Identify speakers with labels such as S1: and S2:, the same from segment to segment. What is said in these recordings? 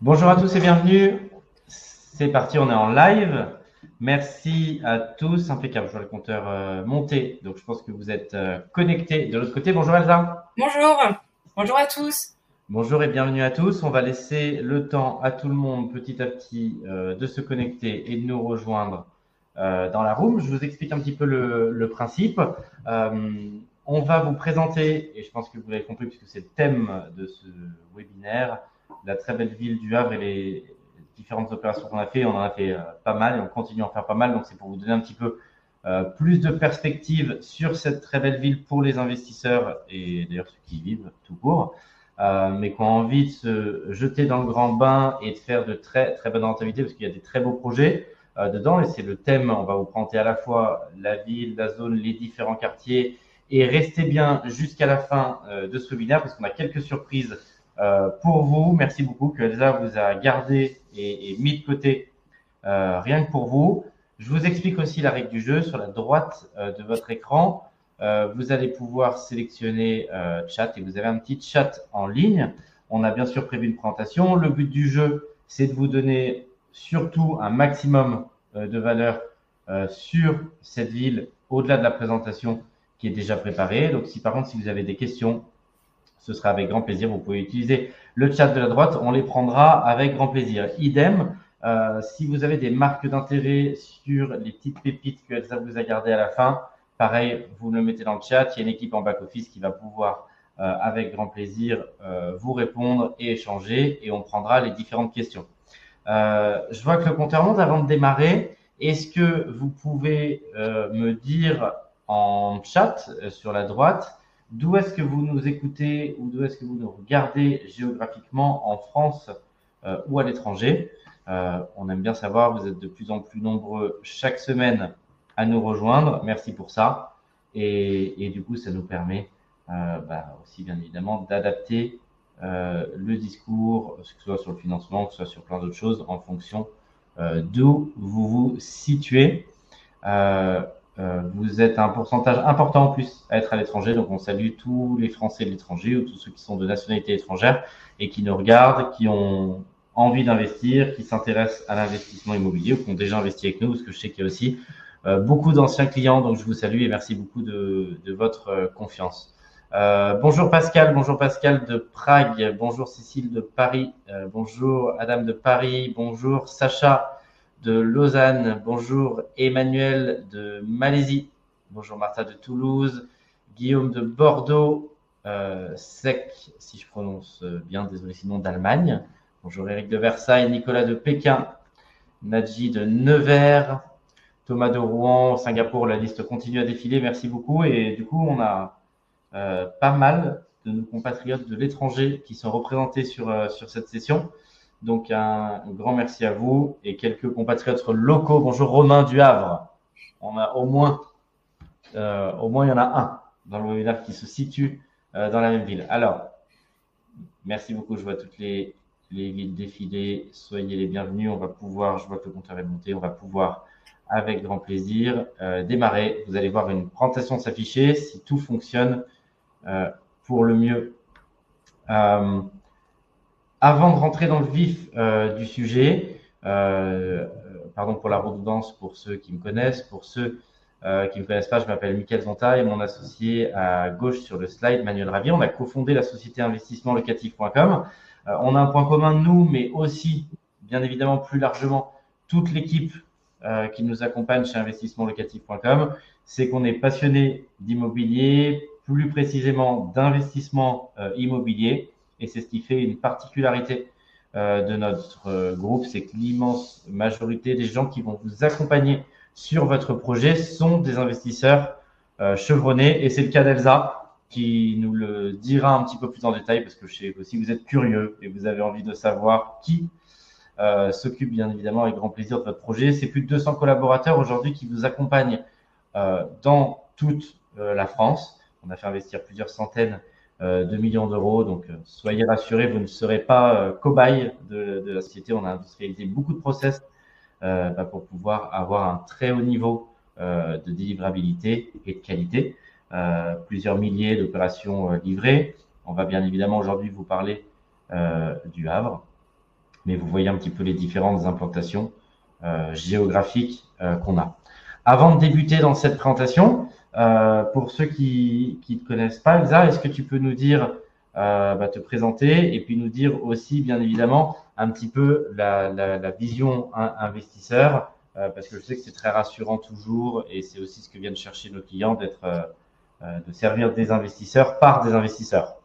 S1: Bonjour à tous et bienvenue. C'est parti, on est en live. Merci à tous. Impeccable, je vois le compteur euh, monter. Donc je pense que vous êtes euh, connectés de l'autre côté. Bonjour Elsa.
S2: Bonjour. Bonjour à tous.
S1: Bonjour et bienvenue à tous. On va laisser le temps à tout le monde petit à petit euh, de se connecter et de nous rejoindre dans la room. Je vous explique un petit peu le, le principe. on va vous présenter, et je pense que vous l'avez compris puisque c'est le thème de ce webinaire, la très belle ville du Havre et les différentes opérations qu'on a fait. On en a fait euh, pas mal et on continue à en faire pas mal. Donc, c'est pour vous donner un petit peu euh, plus de perspectives sur cette très belle ville pour les investisseurs et d'ailleurs ceux qui vivent tout court, euh, mais qui ont envie de se jeter dans le grand bain et de faire de très très bonnes rentabilités parce qu'il y a des très beaux projets dedans et c'est le thème. On va vous présenter à la fois la ville, la zone, les différents quartiers et restez bien jusqu'à la fin de ce webinaire parce qu'on a quelques surprises pour vous, merci beaucoup que Elsa vous a gardé et, mis de côté euh, rien que pour vous. Je vous explique aussi la règle du jeu. Sur la droite euh, de votre écran, vous allez pouvoir sélectionner chat et vous avez un petit chat en ligne. On a bien sûr prévu une présentation. Le but du jeu, c'est de vous donner surtout un maximum de valeur sur cette ville au-delà de la présentation qui est déjà préparée. Donc si par contre, si vous avez des questions, ce sera avec grand plaisir. Vous pouvez utiliser le chat de la droite, on les prendra avec grand plaisir. Idem, euh, si vous avez des marques d'intérêt sur les petites pépites que Elsa vous a gardées à la fin, pareil, vous le mettez dans le chat. Il y a une équipe en back-office qui va pouvoir, euh, avec grand plaisir, euh, vous répondre et échanger et on prendra les différentes questions. je vois que le compteur monte avant de démarrer. Est-ce que vous pouvez me dire en chat sur la droite D'où est-ce que vous nous écoutez ou d'où est-ce que vous nous regardez géographiquement en France euh, ou à l'étranger? Euh, On aime bien savoir, vous êtes de plus en plus nombreux chaque semaine à nous rejoindre. Merci pour ça. Et, du coup, ça nous permet euh, bah, aussi, bien évidemment, d'adapter le discours, que ce soit sur le financement, que ce soit sur plein d'autres choses, en fonction d'où vous vous situez. Euh, vous êtes un pourcentage important en plus à être à l'étranger, donc on salue tous les Français de l'étranger ou tous ceux qui sont de nationalité étrangère et qui nous regardent, qui ont envie d'investir, qui s'intéressent à l'investissement immobilier ou qui ont déjà investi avec nous, parce que je sais qu'il y a aussi euh, beaucoup d'anciens clients, donc je vous salue et merci beaucoup de, votre euh, confiance. Euh, bonjour Pascal, bonjour Pascal de Prague, bonjour Cécile de Paris, bonjour Adam de Paris, bonjour Sacha de Lausanne. Bonjour Emmanuel de Malaisie. Bonjour Martha de Toulouse. Guillaume de Bordeaux. Euh, Sec, si je prononce bien, désolé sinon d'Allemagne. Bonjour Eric de Versailles. Nicolas de Pékin. Nadji de Nevers. Thomas de Rouen, Singapour, la liste continue à défiler. Merci beaucoup. Et du coup, on a euh, pas mal de nos compatriotes de l'étranger qui sont représentés sur, euh, sur cette session. Donc un, grand merci à vous et quelques compatriotes locaux. Bonjour Romain du Havre. On a au moins, euh, au moins il y en a un dans le webinaire qui se situe euh, dans la même ville. Alors, merci beaucoup. Je vois toutes les, les villes défiler. Soyez les bienvenus. On va pouvoir, je vois que le compteur est monté, on va pouvoir avec grand plaisir euh, démarrer. Vous allez voir une présentation s'afficher si tout fonctionne pour le mieux. Avant de rentrer dans le vif euh, du sujet, euh, pardon pour la redondance pour ceux qui me connaissent, pour ceux euh, qui ne me connaissent pas, je m'appelle Mickaël Zonta et mon associé à gauche sur le slide, Manuel Ravier. On a cofondé la société investissementlocatif.com. Euh, on a un point commun, nous, mais aussi, bien évidemment, plus largement, toute l'équipe euh, qui nous accompagne chez investissementlocatif.com, c'est qu'on est passionné d'immobilier, plus précisément d'investissement euh, immobilier et c'est ce qui fait une particularité euh, de notre euh, groupe, c'est que l'immense majorité des gens qui vont vous accompagner sur votre projet sont des investisseurs euh, chevronnés. Et c'est le cas d'Elsa qui nous le dira un petit peu plus en détail parce que je sais que si vous êtes curieux et vous avez envie de savoir qui s'occupe bien évidemment avec grand plaisir de votre projet. C'est plus de 200 collaborateurs aujourd'hui qui vous accompagnent dans toute la France. On a fait investir plusieurs centaines 2 euh, millions d'euros. Donc, euh, soyez rassurés, vous ne serez pas euh, cobaye de, de, la société. On a industrialisé beaucoup de process bah, pour pouvoir avoir un très haut niveau de délivrabilité et de qualité. plusieurs milliers d'opérations livrées. On va bien évidemment aujourd'hui vous parler du Havre. mais vous voyez un petit peu les différentes implantations géographiques qu'on a. Avant de débuter dans cette présentation, pour ceux qui ne te connaissent pas, Elsa, est-ce que tu peux nous dire, bah, te présenter et puis nous dire aussi, bien évidemment, un petit peu la, la, la vision investisseur, euh, parce que je sais que c'est très rassurant toujours et c'est aussi ce que viennent chercher nos clients d'être, euh, euh, de servir des investisseurs par des investisseurs.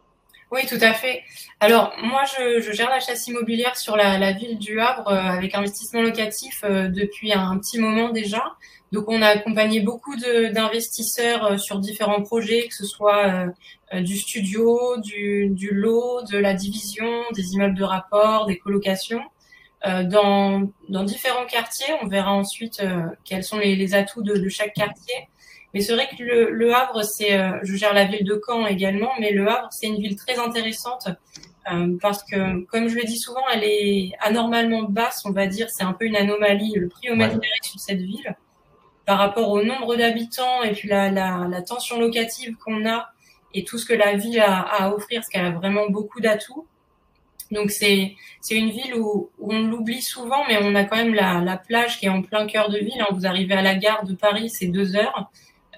S2: Oui, tout à fait. Alors, moi, je, gère la chasse immobilière sur la, ville du Havre avec investissement locatif depuis un, petit moment déjà. Donc, on a accompagné beaucoup d'investisseurs sur différents projets, que ce soit du studio, du, lot, de la division, des immeubles de rapport, des colocations. Euh, dans, différents quartiers. On verra ensuite euh, quels sont les, atouts de, chaque quartier. Mais c'est vrai que le, le Havre, c'est, euh, je gère la ville de Caen également, mais le Havre, c'est une ville très intéressante parce que, comme je le dis souvent, elle est anormalement basse, on va dire. C'est un peu une anomalie, le prix au mètre carré sur cette ville par rapport au nombre d'habitants et puis la, la, la tension locative qu'on a et tout ce que la ville a, a à offrir, parce qu'elle a vraiment beaucoup d'atouts. Donc c'est c'est une ville où, on l'oublie souvent, mais on a quand même la, la, plage qui est en plein cœur de ville. Hein. Vous arrivez à la gare de Paris, c'est deux heures.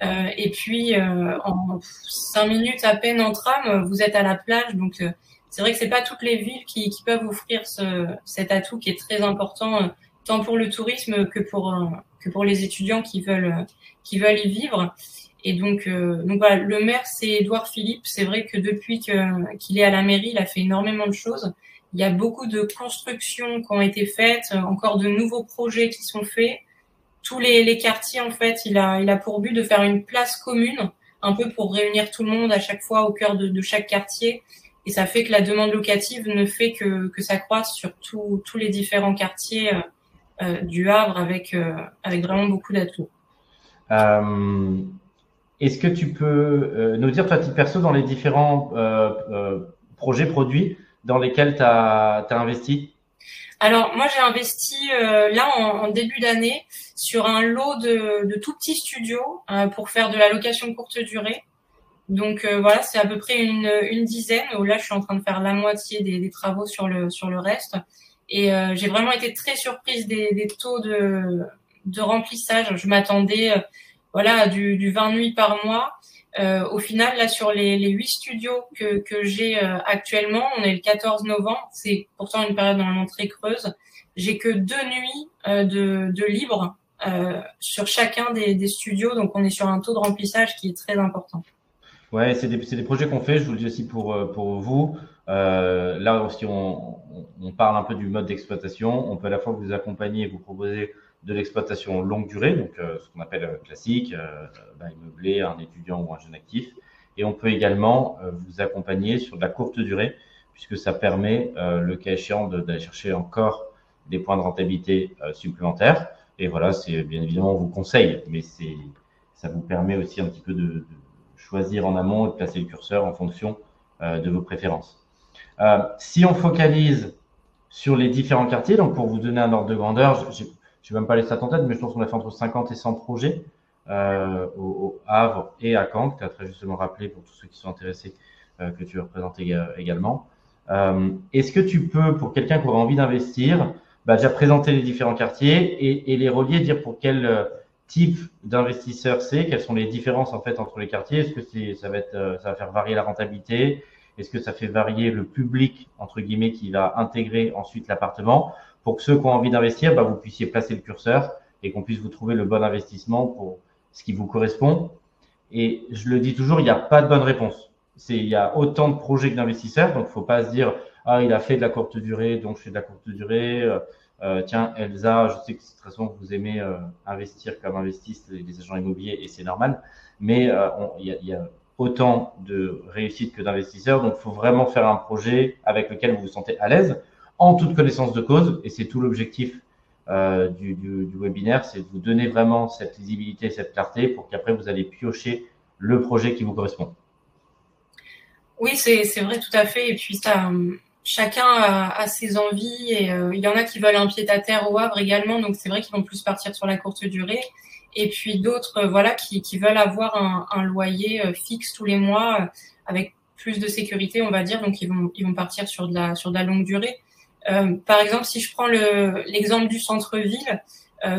S2: Euh, et puis euh, en cinq minutes à peine en tram, vous êtes à la plage. Donc euh, c'est vrai que c'est pas toutes les villes qui, qui peuvent offrir ce, cet atout qui est très important euh, tant pour le tourisme que pour que pour les étudiants qui veulent qui veulent y vivre. Et donc, donc voilà, le maire, c'est Édouard Philippe. C'est vrai que depuis qu'il est à la mairie, il a fait énormément de choses. Il y a beaucoup de constructions qui ont été faites, euh, encore de nouveaux projets qui sont faits. Tous les, les quartiers, en fait, il a, il a pour but de faire une place commune, un peu pour réunir tout le monde à chaque fois au cœur de, de chaque quartier. Et ça fait que la demande locative ne fait que, que ça croisse sur tous les différents quartiers euh, du Havre avec, euh, avec vraiment beaucoup d'atouts.
S1: Euh, Est-ce que tu peux nous dire, toi, titre perso, dans les différents projets produits, dans lesquels tu as, investi?
S2: Alors moi j'ai investi là en, début d'année sur un lot de, de tout petits studios euh, pour faire de la location courte durée. Donc euh, voilà, c'est à peu près une, une dizaine. Où là je suis en train de faire la moitié des, des travaux sur le sur le reste. Et j'ai vraiment été très surprise des, des taux de, de remplissage. Je m'attendais voilà à du, du 20 nuits par mois. Euh, au final, là, sur les, les 8 studios que, que j'ai euh, actuellement, on est le 14 novembre. C'est pourtant une période normalement très creuse. J'ai que deux nuits euh, de, de libre euh, sur chacun des, des, studios. Donc, on est sur un taux de remplissage qui est très important.
S1: Ouais, c'est des, des, projets qu'on fait. Je vous le dis aussi pour, pour vous. là aussi, on, on parle un peu du mode d'exploitation. On peut à la fois vous accompagner et vous proposer de l'exploitation longue durée, donc euh, ce qu'on appelle euh, classique, euh, bah, immeublé, un étudiant ou un jeune actif. Et on peut également vous accompagner sur de la courte durée, puisque ça permet, le cas échéant, d'aller chercher encore des points de rentabilité supplémentaires. Et voilà, c'est bien évidemment, on vous conseille, mais c'est, ça vous permet aussi un petit peu de, choisir en amont et de placer le curseur en fonction de vos préférences. si on focalise sur les différents quartiers, donc pour vous donner un ordre de grandeur, je ne vais même pas les stats en tête, mais je pense qu'on a fait entre 50 et 100 projets euh, au, Havre et à Caen, que tu as très justement rappelé pour tous ceux qui sont intéressés, euh, que tu représentes également. Euh, Est-ce que tu peux, pour quelqu'un qui aurait envie d'investir, bah, déjà présenter les différents quartiers et, et les relier, dire pour quel euh, type d'investisseur c'est, quelles sont les différences en fait entre les quartiers Est-ce que c'est, ça va être, euh, ça va faire varier la rentabilité? Est-ce que ça fait varier le public entre guillemets qui va intégrer ensuite l'appartement? Pour que ceux qui ont envie d'investir, bah, vous puissiez placer le curseur et qu'on puisse vous trouver le bon investissement pour ce qui vous correspond. Et je le dis toujours, il n'y a pas de bonne réponse. C'est, il y a autant de projets que d'investisseurs, donc il faut pas se dire ah il a fait de la courte durée, donc je fais de la courte durée. Euh, euh tiens Elsa, je sais que très souvent que vous aimez euh, investir comme investissent les, agents immobiliers et c'est normal, mais il, y a, autant de réussite que d'investisseurs, donc il faut vraiment faire un projet avec lequel vous vous sentez à l'aise en toute connaissance de cause, et c'est tout l'objectif du, du, du, webinaire, c'est de vous donner vraiment cette lisibilité, cette clarté, pour qu'après vous allez piocher le projet qui vous correspond.
S2: Oui, c'est vrai tout à fait. Et puis ça, chacun a, a ses envies et euh, il y en a qui veulent un pied à terre au Havre également, donc c'est vrai qu'ils vont plus partir sur la courte durée. Et puis d'autres, euh, voilà, qui, qui, veulent avoir un, un loyer euh, fixe tous les mois avec plus de sécurité, on va dire, donc ils vont ils vont partir sur de la sur de la longue durée. par exemple, si je prends l'exemple du centre-ville,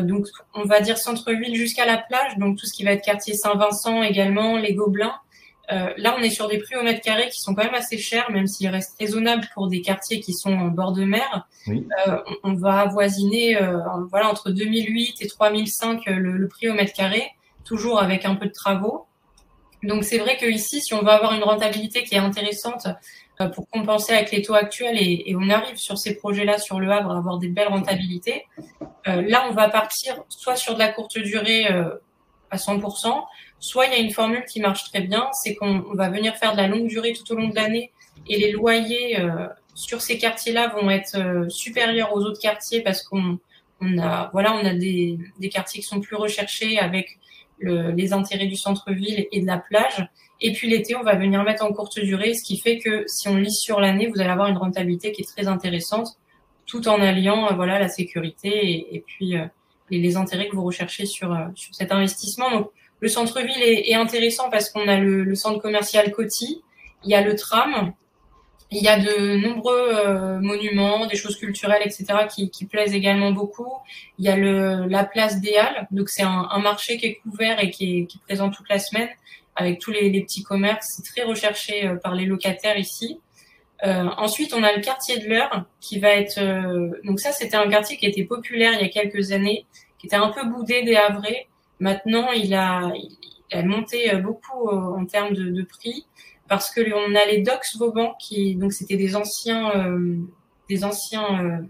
S2: donc on va dire centre-ville jusqu'à la plage, donc tout ce qui va être quartier Saint-Vincent également, les Gobelins. Euh, là, on est sur des prix au mètre carré qui sont quand même assez chers, même s'ils restent raisonnables pour des quartiers qui sont en bord de mer. Euh, on, va avoisiner euh, voilà, entre 2008 et 3005 le, le prix au mètre carré, toujours avec un peu de travaux. Donc c'est vrai que ici, si on veut avoir une rentabilité qui est intéressante pour compenser avec les taux actuels et, et on arrive sur ces projets-là sur le Havre à avoir des belles rentabilités, là on va partir soit sur de la courte durée à 100%, Soit il y a une formule qui marche très bien, c'est qu'on va venir faire de la longue durée tout au long de l'année et les loyers euh, sur ces quartiers-là vont être euh, supérieurs aux autres quartiers parce qu'on on a voilà on a des, des quartiers qui sont plus recherchés avec le, les intérêts du centre-ville et de la plage. Et puis l'été, on va venir mettre en courte durée, ce qui fait que si on lit sur l'année, vous allez avoir une rentabilité qui est très intéressante, tout en alliant euh, voilà la sécurité et, puis les, les, intérêts que vous recherchez sur, sur cet investissement. Le centre-ville est, intéressant parce qu'on a le, centre commercial Coty, il y a le tram, il y a de nombreux euh, monuments, des choses culturelles, etc., qui, plaisent également beaucoup. Il y a le, la place des Halles, donc c'est un, marché qui est couvert et qui est, qui présent toute la semaine avec tous les, petits commerces. C'est très recherché euh, par les locataires ici. Euh, ensuite, on a le quartier de l'Heure qui va être. donc ça, c'était un quartier qui était populaire il y a quelques années, qui était un peu boudé des Havrais Maintenant, il a, il a monté euh, beaucoup euh, en termes de, prix parce que on a les docks Vauban qui donc c'était des anciens euh, des anciens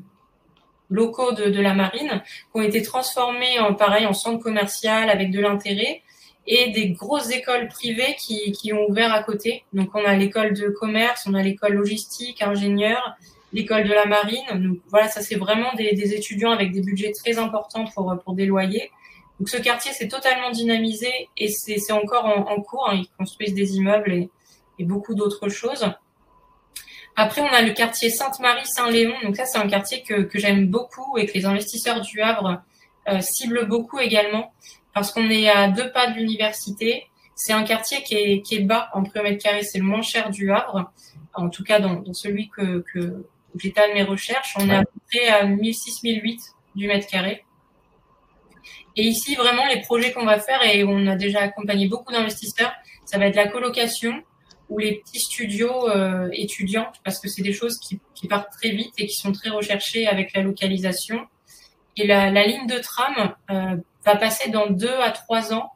S2: locaux de, de, la marine qui ont été transformés en pareil en centre commercial avec de l'intérêt et des grosses écoles privées qui, qui ont ouvert à côté. Donc on a l'école de commerce, on a l'école logistique, ingénieur, l'école de la marine. Donc voilà, ça c'est vraiment des, des, étudiants avec des budgets très importants pour pour des loyers. Donc ce quartier s'est totalement dynamisé et c'est encore en, cours. Hein. Ils construisent des immeubles et, beaucoup d'autres choses. Après, on a le quartier Sainte-Marie-Saint-Léon. Donc ça, c'est un quartier que, j'aime beaucoup et que les investisseurs du Havre euh, ciblent beaucoup également parce qu'on est à deux pas de l'université. C'est un quartier qui est, qui est bas en prix au mètre carré. C'est le moins cher du Havre, en tout cas dans, celui que, que j'étale mes recherches. On est à peu près à 1006-1008 du mètre carré. Et ici, vraiment, les projets qu'on va faire, et on a déjà accompagné beaucoup d'investisseurs, ça va être la colocation ou les petits studios euh, étudiants, parce que c'est des choses qui, partent très vite et qui sont très recherchées avec la localisation. Et la, ligne de tram euh, va passer dans deux à trois ans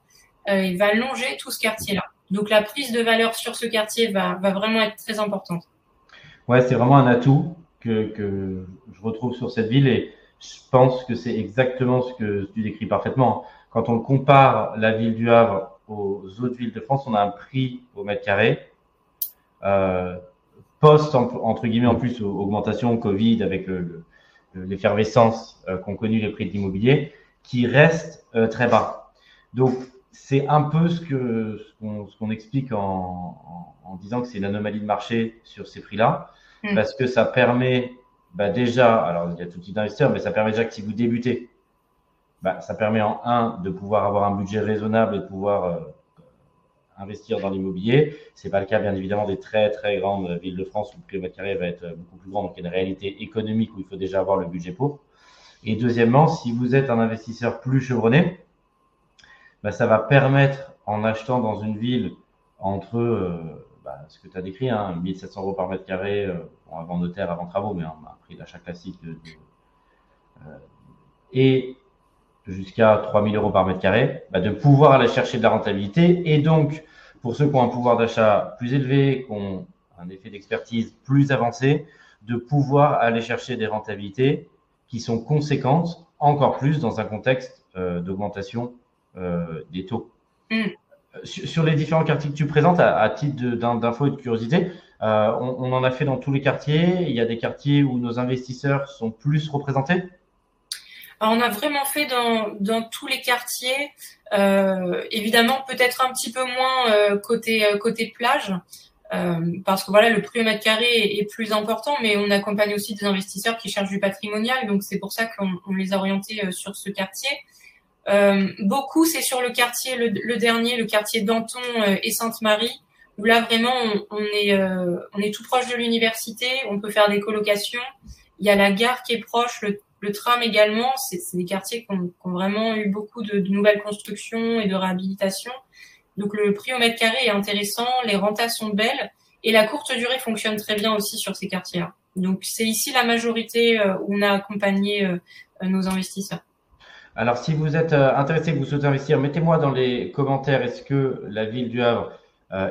S2: euh, et va longer tout ce quartier-là. Donc la prise de valeur sur ce quartier va, va vraiment être très importante.
S1: Ouais, c'est vraiment un atout que, que je retrouve sur cette ville et je pense que c'est exactement ce que tu décris parfaitement. Quand on compare la ville du Havre aux autres villes de France, on a un prix au mètre carré. Euh, post, entre guillemets, en plus, augmentation Covid avec l'effervescence euh, qu'ont connu les prix de l'immobilier, qui reste euh, très bas. Donc, c'est un peu ce que ce qu'on explique en, en, disant que c'est une anomalie de marché sur ces prix-là, mm. parce que ça permet bah déjà, alors il y a tout type d'investisseurs, mais ça permet déjà que si vous débutez, bah, ça permet en un de pouvoir avoir un budget raisonnable et de pouvoir euh, investir dans l'immobilier. C'est pas le cas bien évidemment des très très grandes villes de France où le prix au mètre carré va être beaucoup plus grand, donc il y a une réalité économique où il faut déjà avoir le budget pour. Et deuxièmement, si vous êtes un investisseur plus chevronné, bah, ça va permettre en achetant dans une ville entre euh, bah, ce que tu as décrit, hein, 1700 euros par mètre carré, euh, avant notaire, avant travaux, mais un, prix d'achat classique de, euh, et jusqu'à 3000 euros par mètre carré, bah, de pouvoir aller chercher de la rentabilité. Et donc, pour ceux qui ont un pouvoir d'achat plus élevé, qui ont un effet d'expertise plus avancé, de pouvoir aller chercher des rentabilités qui sont conséquentes, encore plus dans un contexte euh, d'augmentation euh, des taux. Mm. Sur les différents quartiers que tu présentes, à, titre d'info et de curiosité, euh, on, en a fait dans tous les quartiers. Il y a des quartiers où nos investisseurs sont plus représentés.
S2: Alors, on a vraiment fait dans, tous les quartiers. Euh, évidemment, peut-être un petit peu moins euh, côté côté plage, parce que voilà, le prix au mètre carré est, plus important, mais on accompagne aussi des investisseurs qui cherchent du patrimonial, donc c'est pour ça qu'on les a orientés sur ce quartier. Euh, beaucoup, c'est sur le quartier, le, dernier, le quartier Danton euh, et Sainte-Marie, où là vraiment on, est, euh, on est tout proche de l'université, on peut faire des colocations. Il y a la gare qui est proche, le, tram également. C'est des quartiers qui ont, vraiment eu beaucoup de, de, nouvelles constructions et de réhabilitation. Donc le prix au mètre carré est intéressant, les rentas sont belles et la courte durée fonctionne très bien aussi sur ces quartiers-là. Donc c'est ici la majorité où on a accompagné nos investisseurs.
S1: Alors si vous êtes euh, intéressé, que vous souhaitez investir, mettez-moi dans les commentaires est-ce que la ville du Havre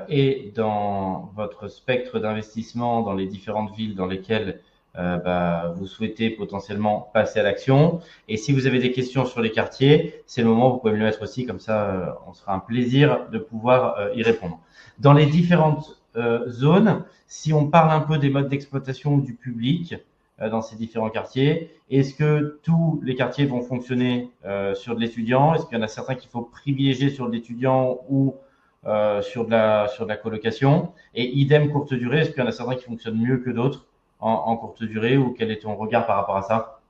S1: est dans votre spectre d'investissement dans les différentes villes dans lesquelles bah, vous souhaitez potentiellement passer à l'action. Et si vous avez des questions sur les quartiers, c'est le moment vous pouvez me le mettre aussi, comme ça on sera un plaisir de pouvoir y répondre. Dans les différentes euh, zone, si on parle un peu des modes d'exploitation du public euh, dans ces différents quartiers, est-ce que tous les quartiers vont fonctionner euh, sur de l'étudiant? Est-ce qu'il y en a certains qu'il faut privilégier sur de l'étudiant ou sur, de la, sur de la colocation? Et idem courte durée, est-ce qu'il y en a certains qui fonctionnent mieux que d'autres en, courte durée ou quel est ton regard par rapport à ça?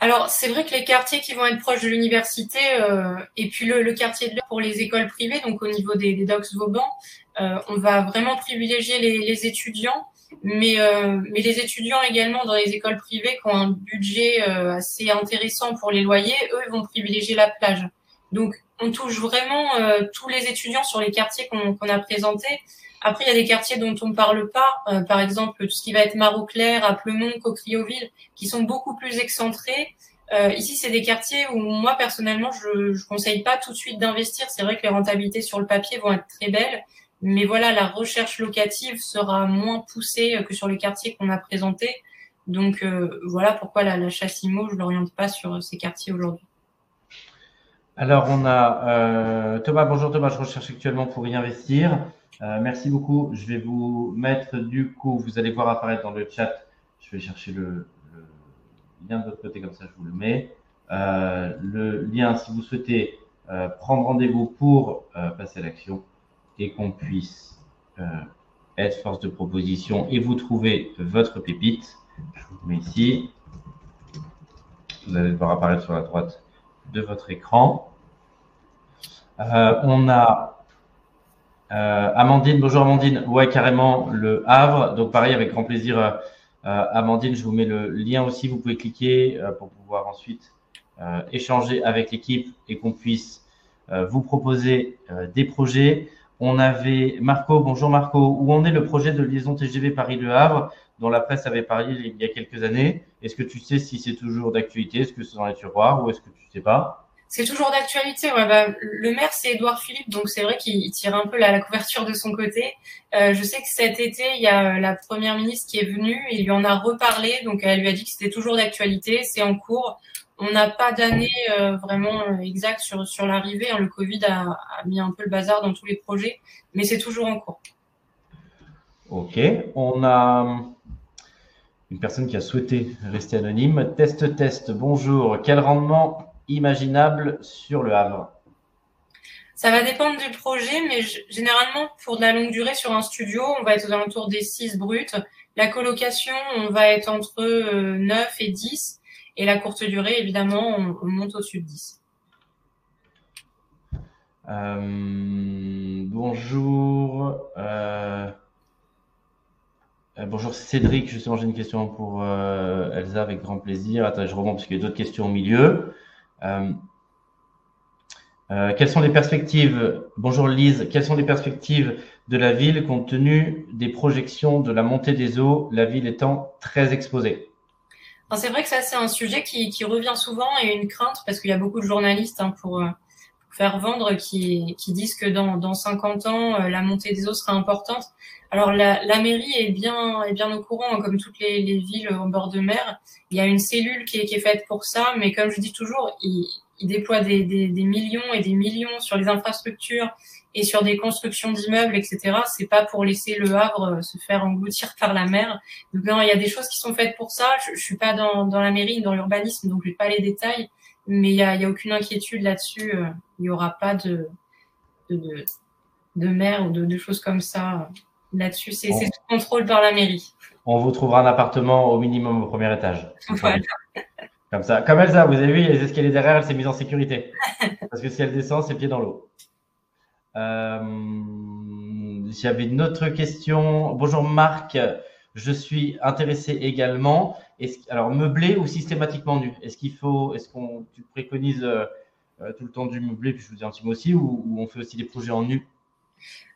S2: Alors, c'est vrai que les quartiers qui vont être proches de l'université, euh, et puis le, le quartier de pour les écoles privées, donc au niveau des, des docks Vauban, euh, on va vraiment privilégier les étudiants, mais, euh, mais les étudiants également dans les écoles privées qui ont un budget euh, assez intéressant pour les loyers, eux vont privilégier la plage. Donc, on touche vraiment euh, tous les étudiants sur les quartiers qu'on a présentés. Après, il y a des quartiers dont on ne parle pas, euh, par exemple tout ce qui va être Marot-Clair, Aplemont, Cocrioville, qui sont beaucoup plus excentrés. Euh, ici, c'est des quartiers où moi, personnellement, je ne conseille pas tout de suite d'investir. C'est vrai que les rentabilités sur le papier vont être très belles, mais voilà, la recherche locative sera moins poussée que sur les quartiers qu'on a présentés. Donc euh, voilà pourquoi la, chasse IMO, je ne l'oriente pas sur ces quartiers aujourd'hui.
S1: Alors, on a euh, Thomas. Bonjour Thomas, je recherche actuellement pour y investir. Euh, merci beaucoup. Je vais vous mettre du coup, vous allez voir apparaître dans le chat. Je vais chercher le, lien de l'autre côté, comme ça je vous le mets. Euh, le lien, si vous souhaitez euh, prendre rendez-vous pour passer à l'action et qu'on puisse être force de proposition et vous trouver votre pépite, je vous mets ici. Vous allez le voir apparaître sur la droite de votre écran. on a euh, Amandine, bonjour Amandine. Ouais, carrément, le Havre. Donc pareil, avec grand plaisir, euh, euh, Amandine, je vous mets le lien aussi. Vous pouvez cliquer pour pouvoir ensuite échanger avec l'équipe et qu'on puisse vous proposer des projets. On avait Marco, bonjour Marco, où en est le projet de liaison TGV Paris-Le Havre dont la presse avait parlé il y a quelques années? Est-ce que tu sais si c'est toujours d'actualité? Est-ce que c'est dans les tiroirs ou est-ce que tu sais pas?
S2: C'est toujours d'actualité. Ouais, bah, le maire, c'est Édouard Philippe, donc c'est vrai qu'il tire un peu la, la, couverture de son côté. Euh, je sais que cet été, il y a euh, la première ministre qui est venue, il lui en a reparlé, donc elle lui a dit que c'était toujours d'actualité, c'est en cours. On n'a pas d'année euh, vraiment euh, exacte sur, sur l'arrivée. Hein. Le Covid a, a, mis un peu le bazar dans tous les projets, mais c'est toujours en cours.
S1: Ok, on a une personne qui a souhaité rester anonyme. Test, test, bonjour. Quel rendement imaginable sur le Havre?
S2: Ça va dépendre du projet, mais généralement, pour de la longue durée sur un studio, on va être aux alentours des 6 bruts. La colocation, on va être entre 9 euh, et 10. Et la courte durée, évidemment, on, monte au-dessus de 10.
S1: Euh, bonjour. Euh, bonjour Cédric, justement j'ai une question pour Elsa avec grand plaisir. Attends, je remonte parce qu'il y a d'autres questions au milieu. Euh, euh, quelles sont les perspectives, bonjour Lise, quelles sont les perspectives de la ville compte tenu des projections de la montée des eaux, la ville étant très exposée?
S2: C'est vrai que ça, c'est un sujet qui, qui, revient souvent et une crainte parce qu'il y a beaucoup de journalistes hein, pour, euh, faire vendre qui, qui disent que dans, dans 50 ans, la montée des eaux sera importante. Alors la, la, mairie est bien, est bien au courant, hein, comme toutes les, les, villes en bord de mer. Il y a une cellule qui est, qui est faite pour ça, mais comme je dis toujours, ils il déploient des, des, des, millions et des millions sur les infrastructures et sur des constructions d'immeubles, etc. C'est pas pour laisser le Havre euh, se faire engloutir par la mer. Donc non, il y a des choses qui sont faites pour ça. Je, je suis pas dans, dans la mairie, dans l'urbanisme, donc je vais pas les détails, mais il y a, il y a aucune inquiétude là-dessus. Euh, il y aura pas de de, de, de mer ou de, de choses comme ça là-dessus. C'est tout contrôle par la mairie.
S1: On vous trouvera un appartement au minimum au premier étage. Comme ça. Comme Elsa, vous avez vu, les escaliers derrière, elle s'est mise en sécurité. Parce que si elle descend, c'est pied dans l'eau. Euh, J'avais une autre question. Bonjour Marc. Je suis intéressé également. alors, meublé ou systématiquement nu? Est-ce qu'il faut, est-ce qu'on, tu préconises euh, euh, tout le temps du meublé, puis je vous dis un petit mot aussi, ou, on fait aussi des projets en nu?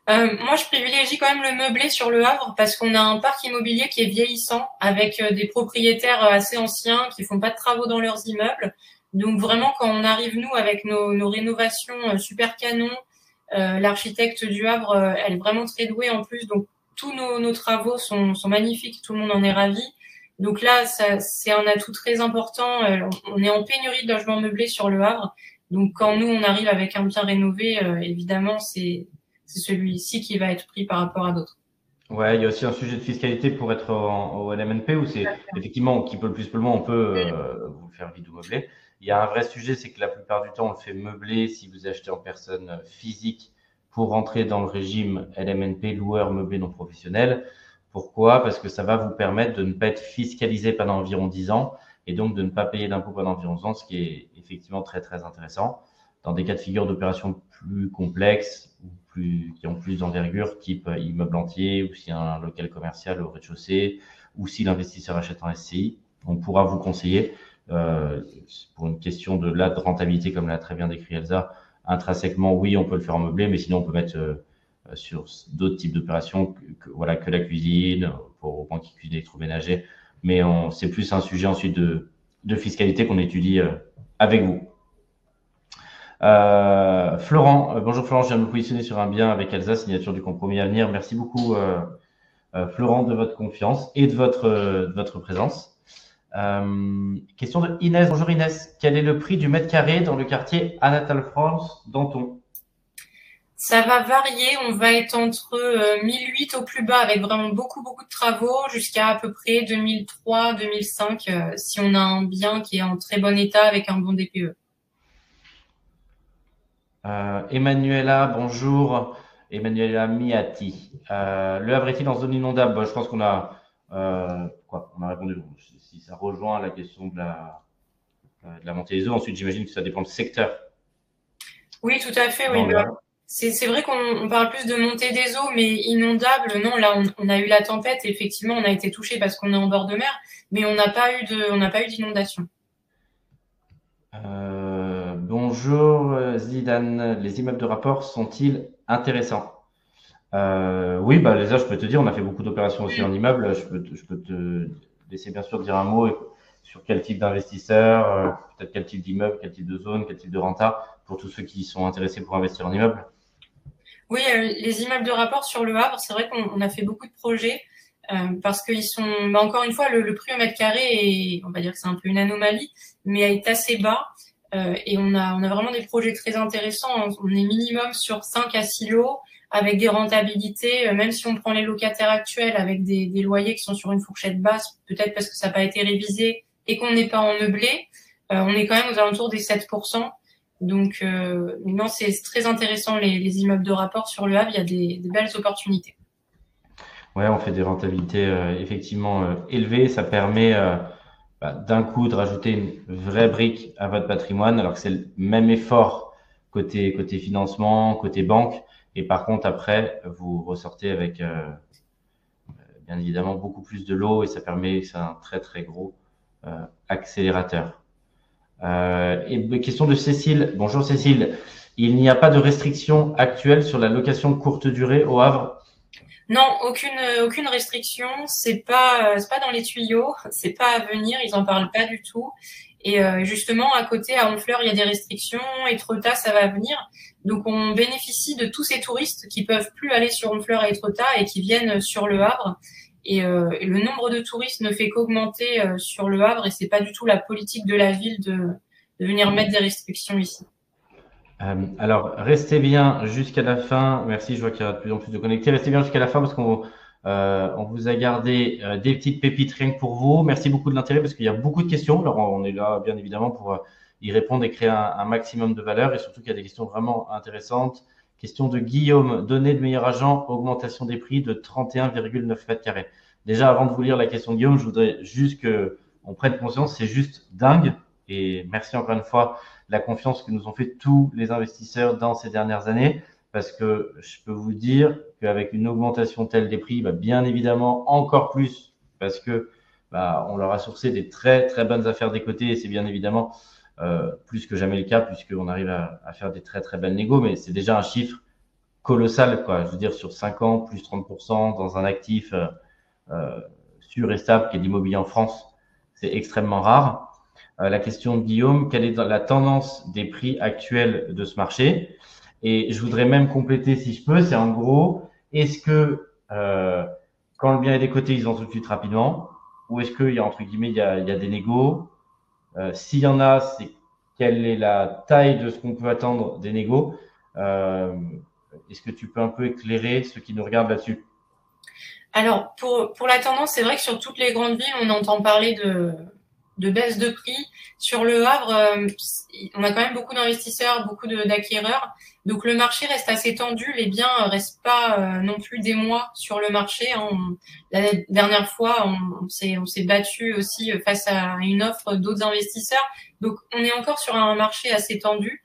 S2: Euh, moi, je privilégie quand même le meublé sur le Havre parce qu'on a un parc immobilier qui est vieillissant avec des propriétaires assez anciens qui font pas de travaux dans leurs immeubles. Donc vraiment, quand on arrive nous avec nos, nos rénovations super canon, l'architecte du Havre, elle est vraiment très douée en plus. Donc tous nos, travaux sont, magnifiques, tout le monde en est ravi. Donc là, c'est un atout très important. Euh, on est en pénurie de logements meublés sur le Havre. Donc quand nous, on arrive avec un bien rénové, euh, évidemment, c'est celui-ci qui va être pris par rapport à d'autres.
S1: Ouais, il y a aussi un sujet de fiscalité pour être au LMNP où c'est effectivement qui peut le plus, moins, on peut euh, vous faire vide ou meubler. Il y a un vrai sujet, c'est que la plupart du temps, on le fait meubler si vous achetez en personne physique pour rentrer dans le régime LMNP, loueur meublé non professionnel. Pourquoi? Parce que ça va vous permettre de ne pas être fiscalisé pendant environ 10 ans et donc de ne pas payer d'impôts pendant environ 10 ans, ce qui est effectivement très très intéressant. Dans des cas de figure d'opérations plus complexes ou plus, qui ont plus d'envergure, type immeuble entier ou si un local commercial au rez-de-chaussée ou si l'investisseur achète en SCI, on pourra vous conseiller euh, pour une question de la de rentabilité, comme l'a très bien décrit Elsa, intrinsèquement, oui, on peut le faire en meublé, mais sinon, on peut mettre euh, sur d'autres types d'opérations, que, voilà, que la cuisine, pour au moins qui cuisine électroménager. Mais c'est plus un sujet ensuite de, de fiscalité qu'on étudie euh, avec vous. Euh, Florent, bonjour Florent, je viens de me positionner sur un bien avec Elsa, signature du compromis à venir. Merci beaucoup Florent de votre confiance et de votre, de votre présence. Euh, question de Inès. Bonjour Inès. Quel est le prix du mètre carré dans le quartier Anatal France, Danton?
S2: Ça va varier. On va être entre 1008 euh, au plus bas avec vraiment beaucoup, beaucoup de travaux jusqu'à à peu près 2003, 2005 euh, si on a un bien qui est en très bon état avec un bon DPE.
S1: Euh, Emmanuela, bonjour. Emmanuela Miati. le Havre est-il en zone inondable? Je pense qu'on a, quoi, on a répondu ça rejoint la question de la, de la montée des eaux. Ensuite, j'imagine que ça dépend du secteur.
S2: Oui, tout à fait. Oui. C'est vrai qu'on parle plus de montée des eaux, mais inondable, non. Là, on, a eu la tempête. Et effectivement, on a été touché parce qu'on est en bord de mer, mais on n'a pas eu de, on n'a pas eu d'inondation.
S1: Euh, bonjour Zidane. Les immeubles de rapport sont-ils intéressants? Euh, Oui, bah les je peux te dire, on a fait beaucoup d'opérations aussi en immeuble. Je peux, je peux te laisser bien sûr dire un mot sur quel type d'investisseur, euh, peut-être quel type d'immeuble, quel type de zone, quel type de renta, pour tous ceux qui sont intéressés pour investir en immeuble.
S2: Oui, euh, les immeubles de rapport sur le Havre, c'est vrai qu'on a fait beaucoup de projets euh, parce qu'ils sont, bah, encore une fois, le, prix au mètre carré, est, on va dire que c'est un peu une anomalie, mais est assez bas. et on a, on a vraiment des projets très intéressants. On est minimum sur 5 à 6 lots avec des rentabilités, euh, même si on prend les locataires actuels avec des, loyers qui sont sur une fourchette basse, peut-être parce que ça n'a pas été révisé et qu'on n'est pas en meublé, euh, on est quand même aux alentours des 7%. Donc, euh, non, c'est très intéressant les, les, immeubles de rapport sur le Havre. Il y a des, des belles opportunités.
S1: Ouais, on fait des rentabilités euh, effectivement élevées. Ça permet bah, d'un coup de rajouter une vraie brique à votre patrimoine, alors que c'est le même effort côté côté financement, côté banque. Et par contre, après, vous ressortez avec euh, bien évidemment beaucoup plus de l'eau et ça permet, c'est un très très gros euh, accélérateur. Euh, et question de Cécile. Bonjour Cécile. Il n'y a pas de restriction actuelle sur la location courte durée au Havre?
S2: Non, aucune aucune restriction. C'est pas pas dans les tuyaux. C'est pas à venir. Ils en parlent pas du tout. Et euh, justement, à côté, à Honfleur, il y a des restrictions. Et Etretat, ça va venir. Donc, on bénéficie de tous ces touristes qui peuvent plus aller sur Honfleur et Etretat et qui viennent sur le Havre. Et, euh, le nombre de touristes ne fait qu'augmenter euh, sur le Havre. Et c'est pas du tout la politique de la ville de, venir mettre des restrictions ici.
S1: alors, restez bien jusqu'à la fin. Merci, je vois qu'il y a de plus en plus de connectés. Restez bien jusqu'à la fin parce qu'on euh, on vous a gardé euh, des petites pépites rien que pour vous. Merci beaucoup de l'intérêt parce qu'il y a beaucoup de questions. Alors, on est là, bien évidemment, pour euh, y répondre et créer un, maximum de valeur. Et surtout qu'il y a des questions vraiment intéressantes. Question de Guillaume. Données de meilleur agent, augmentation des prix de 31,9 mètres carrés. Déjà, avant de vous lire la question de Guillaume, je voudrais juste que on prenne conscience. C'est juste dingue. Et merci encore une fois la confiance que nous ont fait tous les investisseurs dans ces dernières années parce que je peux vous dire qu'avec une augmentation telle des prix, bah, bien évidemment, encore plus parce que bah, on leur a sourcé des très très bonnes affaires des côtés et c'est bien évidemment euh, plus que jamais le cas puisqu'on arrive à, à, faire des très très belles négos, mais c'est déjà un chiffre colossal, quoi. Je veux dire, sur 5 ans, plus 30% dans un actif euh, euh, sûr et stable qui est l'immobilier en France, c'est extrêmement rare. Euh, la question de Guillaume, quelle est la tendance des prix actuels de ce marché? Et je voudrais même compléter, si je peux, c'est en gros, est-ce que euh, quand le bien est décoté, ils ont tout de suite rapidement? Ou est-ce qu'il y a, entre guillemets, il y a, il y a des négos? S'il y en a, c'est quelle est la taille de ce qu'on peut attendre des négos. Euh, Est-ce que tu peux un peu éclairer ceux qui nous regardent là-dessus?
S2: Alors, pour, pour la tendance, c'est vrai que sur toutes les grandes villes, on entend parler de, de baisse de prix. Sur le Havre, euh, on a quand même beaucoup d'investisseurs, beaucoup d'acquéreurs. Donc le marché reste assez tendu. Les biens restent pas euh, non plus des mois sur le marché. Hein. la dernière fois, on, s'est battu aussi face à une offre d'autres investisseurs. Donc on est encore sur un marché assez tendu.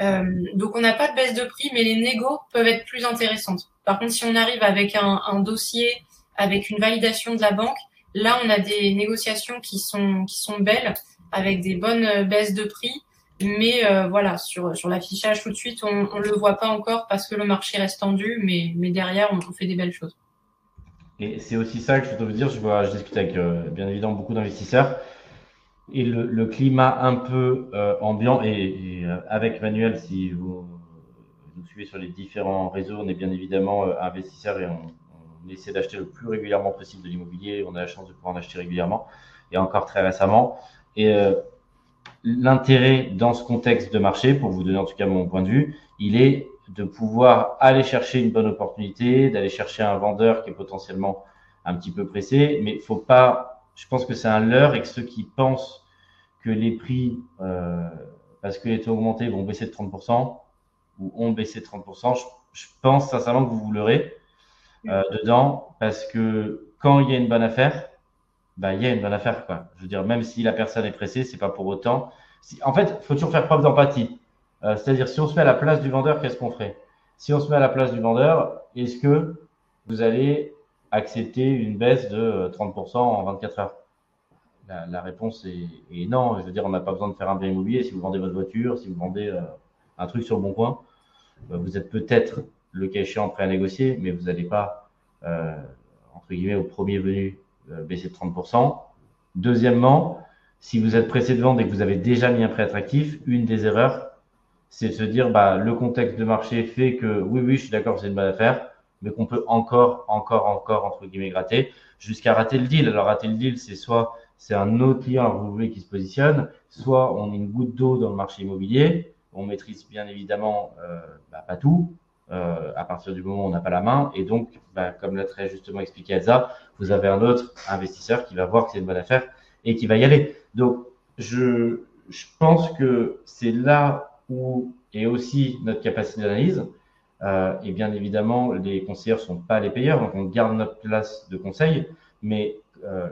S2: Euh, donc on n'a pas de baisse de prix, mais les négos peuvent être plus intéressantes. Par contre, si on arrive avec un dossier, avec une validation de la banque, Là, on a des négociations qui sont, belles, avec des bonnes euh, baisses de prix. Mais euh, voilà, sur, l'affichage tout de suite, on ne le voit pas encore parce que le marché reste tendu, mais, derrière, on, fait des belles choses.
S1: Et c'est aussi ça que je veux dire. Je, discute avec euh, bien évidemment beaucoup d'investisseurs. Et le, climat un peu ambiant, et, avec Manuel, si vous nous suivez sur les différents réseaux, on est bien évidemment investisseurs et on, on essaie d'acheter le plus régulièrement possible de l'immobilier. On a la chance de pouvoir en acheter régulièrement et encore très récemment. Et euh, l'intérêt dans ce contexte de marché, pour vous donner en tout cas mon point de vue, il est de pouvoir aller chercher une bonne opportunité, d'aller chercher un vendeur qui est potentiellement un petit peu pressé, mais faut pas. Je pense que c'est un leurre et que ceux qui pensent que les prix, euh, parce que les taux augmentés, vont baisser de 30% ou ont baissé de 30%, je, je pense sincèrement que vous vous leurrez euh, dedans parce que quand il y a une bonne affaire, bah, il y a une bonne affaire. Quoi. Je veux dire, même si la personne est pressée, c'est pas pour autant. En fait, il faut toujours faire preuve d'empathie. Euh, C'est-à-dire, si on se met à la place du vendeur, qu'est-ce qu'on ferait? Si on se met à la place du vendeur, est-ce que vous allez accepter une baisse de 30% euh, en 24 heures? La, réponse est, non. Je veux dire, on n'a pas besoin de faire un bien immobilier. Si vous vendez votre voiture, si vous vendez un truc sur le bon coin, vous êtes peut-être le cas échéant prêt à négocier, mais vous n'allez pas, euh, entre guillemets, au premier venu euh, baisser de 30%. Deuxièmement, si vous êtes pressé de vendre et que vous avez déjà mis un prêt attractif, une des erreurs, c'est de se dire, bah, le contexte de marché fait que oui, oui, je suis d'accord, c'est une bonne affaire, mais qu'on peut encore, encore, encore, entre guillemets, gratter, jusqu'à rater le deal. Alors, rater le deal, c'est soit c'est un autre client à vous qui se positionne, soit on est une goutte d'eau dans le marché immobilier, on maîtrise bien évidemment euh, bah, pas tout, euh, à partir du moment où on n'a pas la main. Et donc, bah, comme l'a très justement expliqué Elsa, vous avez un autre investisseur qui va voir que c'est une bonne affaire et qui va y aller. Donc, je, pense que c'est là où est aussi notre capacité d'analyse. Euh, et bien évidemment, les conseillers sont pas les payeurs, donc on garde notre place de conseil. Mais euh,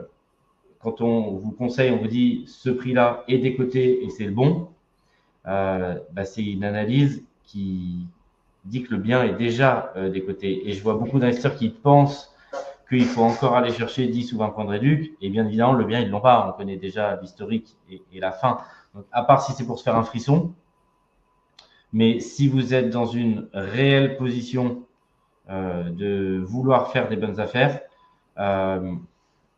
S1: quand on vous conseille, on vous dit ce prix-là est décoté et c'est le bon, bah, c'est une analyse qui, dit que le bien est déjà euh, décoté. Et je vois beaucoup d'investisseurs qui pensent qu'il faut encore aller chercher 10 ou 20 points de réduc. Et bien évidemment, le bien, ils l'ont pas. On connaît déjà l'historique et, et, la fin. Donc, à part si c'est pour se faire un frisson. Mais si vous êtes dans une réelle position euh, de vouloir faire des bonnes affaires, euh,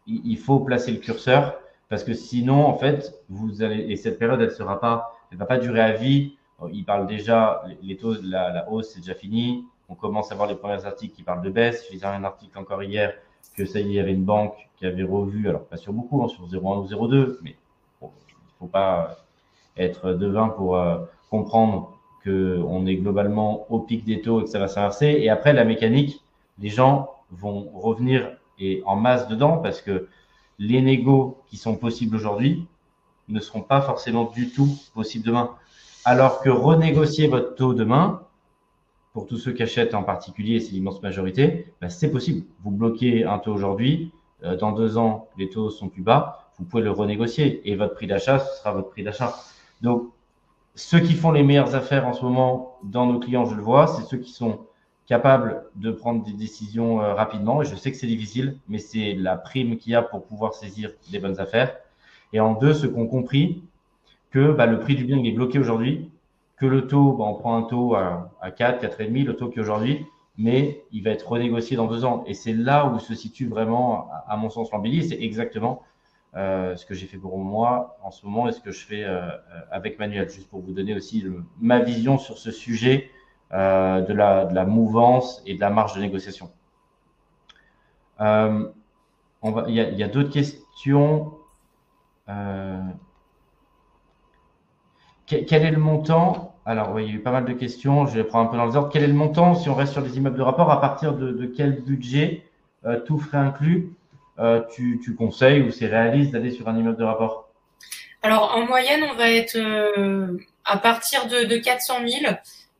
S1: il, faut placer le curseur parce que sinon, en fait, vous allez, et cette période, elle sera pas, elle va pas durer à vie il parle déjà, les taux, la, la hausse, c'est déjà fini. On commence à voir les premiers articles qui parlent de baisse. Je lisais un article encore hier que ça y est, il y avait une banque qui avait revu, alors pas sur beaucoup, hein, sur 0,1 ou 0,2, mais il faut pas être devin pour euh, comprendre que on est globalement au pic des taux et que ça va s'inverser. Et après, la mécanique, les gens vont revenir en masse dedans parce que les négos qui sont possibles aujourd'hui ne seront pas forcément du tout possibles demain. Alors que renégocier votre taux demain, pour tous ceux qui achètent en particulier, c'est l'immense majorité, bah, c'est possible. Vous bloquez un taux aujourd'hui, euh, dans deux ans, les taux sont plus bas, vous pouvez le renégocier et votre prix d'achat, ce sera votre prix d'achat. Donc, ceux qui font les meilleures affaires en ce moment dans nos clients, je le vois, c'est ceux qui sont capable de prendre des décisions euh, rapidement. Et je sais que c'est difficile, mais c'est la prime qu'il y a pour pouvoir saisir des bonnes affaires. Et en deux, ceux qui ont compris que bah, le prix du bien est bloqué aujourd'hui, que le taux, bah, on prend un taux à, à 4, 4,5, le taux qui est aujourd'hui, mais il va être renégocié dans deux ans. Et c'est là où se situe vraiment, à mon sens, l'embellie. C'est exactement euh, ce que j'ai fait pour moi en ce moment et ce que je fais euh, avec Manuel, juste pour vous donner aussi ma vision sur ce sujet euh, de, la, de la mouvance et de la marge de négociation. Euh, il y a, y a d'autres questions. Quel est le montant Alors, oui, il y a eu pas mal de questions. Je vais prendre un peu dans les ordres. Quel est le montant si on reste sur les immeubles de rapport À partir de, quel budget, euh, tout frais inclus, euh, tu, conseilles ou c'est réaliste d'aller sur un immeuble de rapport?
S2: Alors, en moyenne, on va être euh, à partir de, de 400 000.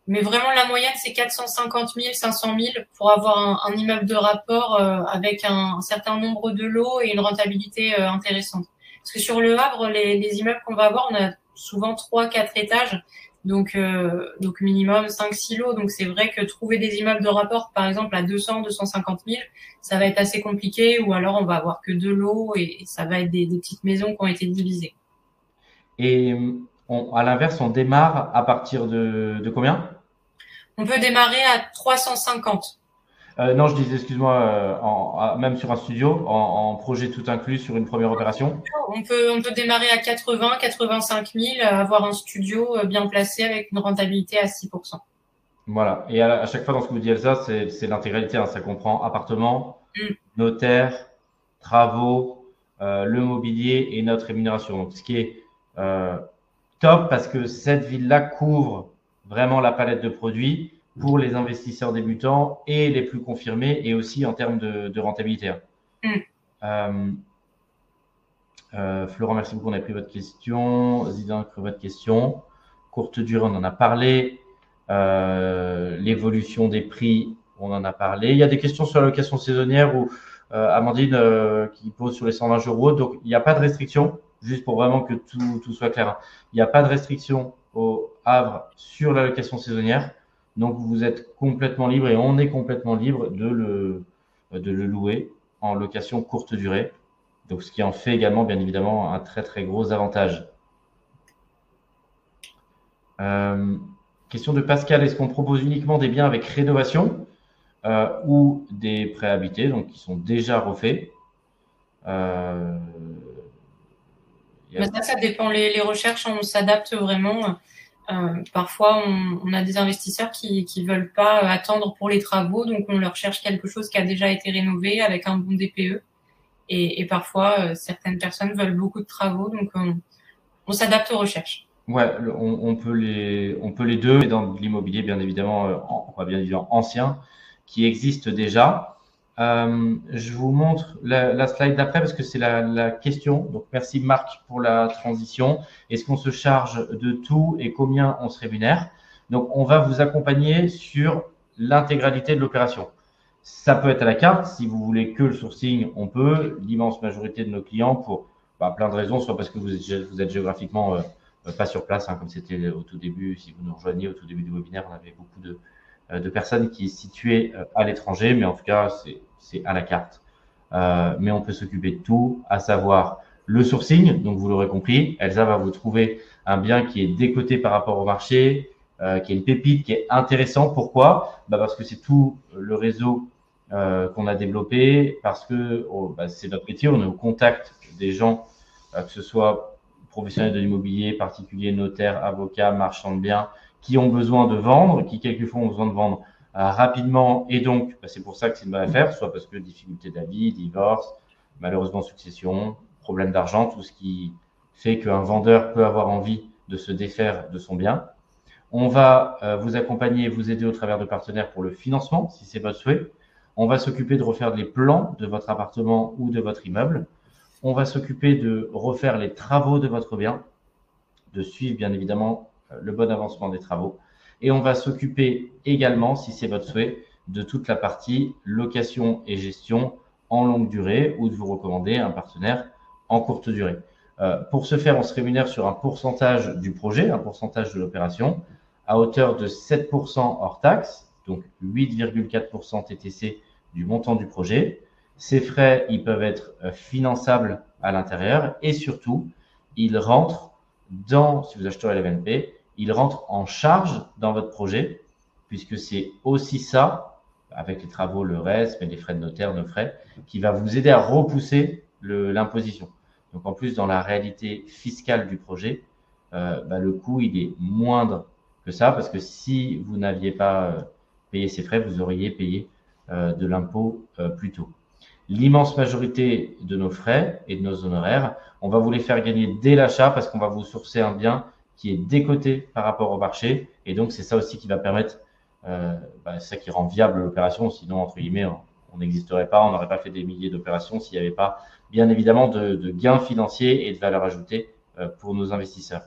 S2: Mais vraiment, la moyenne, c'est 450 000, 500 000 pour avoir un, immeuble de rapport avec un, certain nombre de lots et une rentabilité intéressante. Parce que sur le Havre, les, les immeubles qu'on va avoir, on a souvent 3, 4 étages. Donc, euh, donc minimum 5, 6 lots. Donc, c'est vrai que trouver des immeubles de rapport, par exemple, à 200, 250 000, ça va être assez compliqué. Ou alors, on va avoir que deux lots et, ça va être des, des petites maisons qui ont été divisées.
S1: Et on, à l'inverse, on démarre à partir de, de combien?
S2: On peut démarrer à 350.
S1: Euh, non, je disais, excuse-moi, euh, même sur un studio, en, en, projet tout inclus sur une première opération
S2: On peut, on peut démarrer à 80, 85 000, avoir un studio euh, bien placé avec une rentabilité à 6%
S1: Voilà. Et à, à, chaque fois dans ce que vous dites, Elsa, c'est l'intégralité. Hein. Ça comprend appartement, mm. notaire, travaux, euh, le mobilier et notre rémunération. Donc, ce qui est euh, top parce que cette ville-là couvre vraiment la palette de produits pour les investisseurs débutants et les plus confirmés et aussi en termes de, de rentabilité. Mm. Euh, euh, Florent, merci beaucoup. On a pris votre question. Zidane, pris votre question. Courte durée, on en a parlé. Euh, L'évolution des prix, on en a parlé. Il y a des questions sur la location saisonnière ou euh, Amandine qui pose sur les 120 euros. Donc, il n'y a pas de restriction, juste pour vraiment que tout, tout soit clair. Il n'y a pas de restriction au Havre sur la location saisonnière. Donc vous êtes complètement libre et on est complètement libre de le, louer en location courte durée. Donc ce qui en fait également bien évidemment un très très gros avantage. Euh, question de Pascal, est-ce qu'on propose uniquement des biens avec rénovation euh, ou des préhabités, donc qui sont déjà refaits? Euh,
S2: ça, ça dépend. Les recherches, on s'adapte vraiment. Euh, parfois, on, a des investisseurs qui ne veulent pas attendre pour les travaux, donc on leur cherche quelque chose qui a déjà été rénové avec un bon DPE. Et, parfois, euh, certaines personnes veulent beaucoup de travaux, donc on, s'adapte aux recherches.
S1: Ouais, on, on, peut les, on peut les deux, mais dans l'immobilier, bien évidemment, euh, en, bien évidemment ancien, qui existe déjà. Euh, je vous montre la, slide d'après parce que c'est la, question. Donc, merci Marc pour la transition. Est-ce qu'on se charge de tout et combien on se rémunère? Donc, on va vous accompagner sur l'intégralité de l'opération. Ça peut être à la carte. Si vous voulez que le sourcing, on peut. L'immense majorité de nos clients, pour bah, plein de raisons, soit parce que vous êtes, géographiquement euh, pas sur place, hein, comme c'était au tout début. Si vous nous rejoignez au tout début du webinaire, on avait beaucoup de, euh, de personnes qui se situaient euh, à l'étranger, mais en tout cas, c'est à la carte. Euh, mais on peut s'occuper de tout, à savoir le sourcing. Donc, vous l'aurez compris, Elsa va vous trouver un bien qui est décoté par rapport au marché, euh, qui est une pépite, qui est intéressant. Pourquoi? Bah Parce que c'est tout le réseau euh, qu'on a développé, parce que oh, bah, c'est notre métier, on est au contact des gens, euh, que ce soit professionnels de l'immobilier, particuliers, notaires, avocats, marchands de biens, qui ont besoin de vendre, qui quelquefois ont besoin de vendre euh, rapidement. Et donc, bah, c'est pour ça que c'est une bonne affaire, soit parce que difficulté d'avis, divorce, malheureusement succession, problème d'argent, tout ce qui fait qu'un vendeur peut avoir envie de se défaire de son bien. On va euh, vous accompagner et vous aider au travers de partenaires pour le financement, si c'est votre souhait. On va s'occuper de refaire les plans de votre appartement ou de votre immeuble. On va s'occuper de refaire les travaux de votre bien, de suivre bien évidemment le bon avancement des travaux et on va s'occuper également, si c'est votre souhait, de toute la partie location et gestion en longue durée ou de vous recommander un partenaire en courte durée. Euh, pour ce faire, on se rémunère sur un pourcentage du projet, un pourcentage de l'opération, à hauteur de 7% hors taxe. donc 8,4% TTC du montant du projet. Ces frais, ils peuvent être euh, finançables à l'intérieur et surtout, ils rentrent dans, si vous achetez LVNP, ils rentrent en charge dans votre projet puisque c'est aussi ça, avec les travaux, le reste, mais les frais de notaire, nos frais, qui va vous aider à repousser l'imposition. Donc en plus, dans la réalité fiscale du projet, euh, bah, le coût il est moindre que ça parce que si vous n'aviez pas euh, payé ces frais, vous auriez payé euh, de l'impôt plus tôt. L'immense majorité de nos frais et de nos honoraires, on va vous les faire gagner dès l'achat parce qu'on va vous sourcer un bien qui est décoté par rapport au marché. Et donc, c'est ça aussi qui va permettre, euh, bah, ça qui rend viable l'opération. Sinon, entre guillemets, on n'existerait pas, on n'aurait pas fait des milliers d'opérations s'il n'y avait pas, bien évidemment, de, gains financiers et de valeur ajoutée pour nos investisseurs.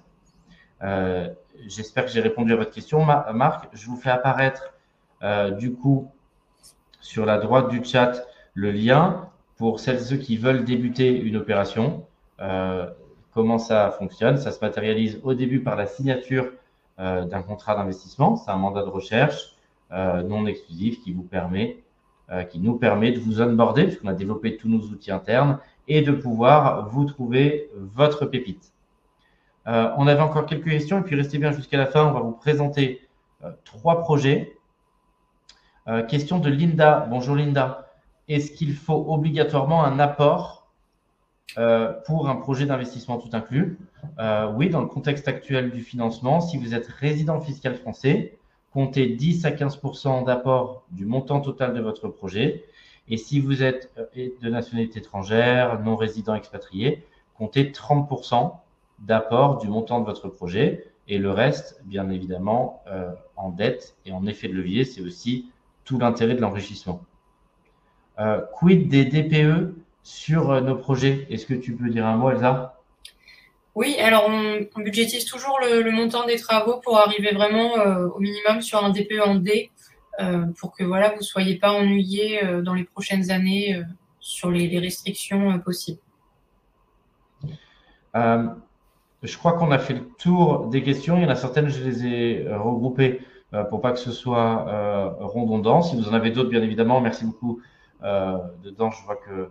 S1: Euh, j'espère que j'ai répondu à votre question, Marc. Je vous fais apparaître euh, du coup sur la droite du chat le lien pour celles et ceux qui veulent débuter une opération. Euh, comment ça fonctionne Ça se matérialise au début par la signature d'un contrat d'investissement. C'est un mandat de recherche non exclusif qui vous permet, qui nous permet de vous onboarder, puisqu'on a développé tous nos outils internes, et de pouvoir vous trouver votre pépite. Euh, on avait encore quelques questions et puis restez bien jusqu'à la fin. On va vous présenter euh, trois projets. Euh, question de Linda. Bonjour Linda. Est-ce qu'il faut obligatoirement un apport pour un projet d'investissement tout inclus Oui, dans le contexte actuel du financement, si vous êtes résident fiscal français, comptez 10 à 15% d'apport du montant total de votre projet. Et si vous êtes de nationalité étrangère, non résident expatrié, comptez 30% d'apport du montant de votre projet et le reste, bien évidemment, euh, en dette et en effet de levier, c'est aussi tout l'intérêt de l'enrichissement. Euh, quid des DPE sur euh, nos projets Est-ce que tu peux dire un mot, Elsa?
S2: Oui, alors on, budgétise toujours le, montant des travaux pour arriver vraiment au minimum sur un DPE en D pour que voilà, vous ne soyez pas ennuyés dans les prochaines années sur les, les restrictions possibles.
S1: Je crois qu'on a fait le tour des questions. Il y en a certaines, je les ai euh, regroupées euh, pour pas que ce soit euh, redondant. Si vous en avez d'autres, bien évidemment, merci beaucoup. dedans, je vois que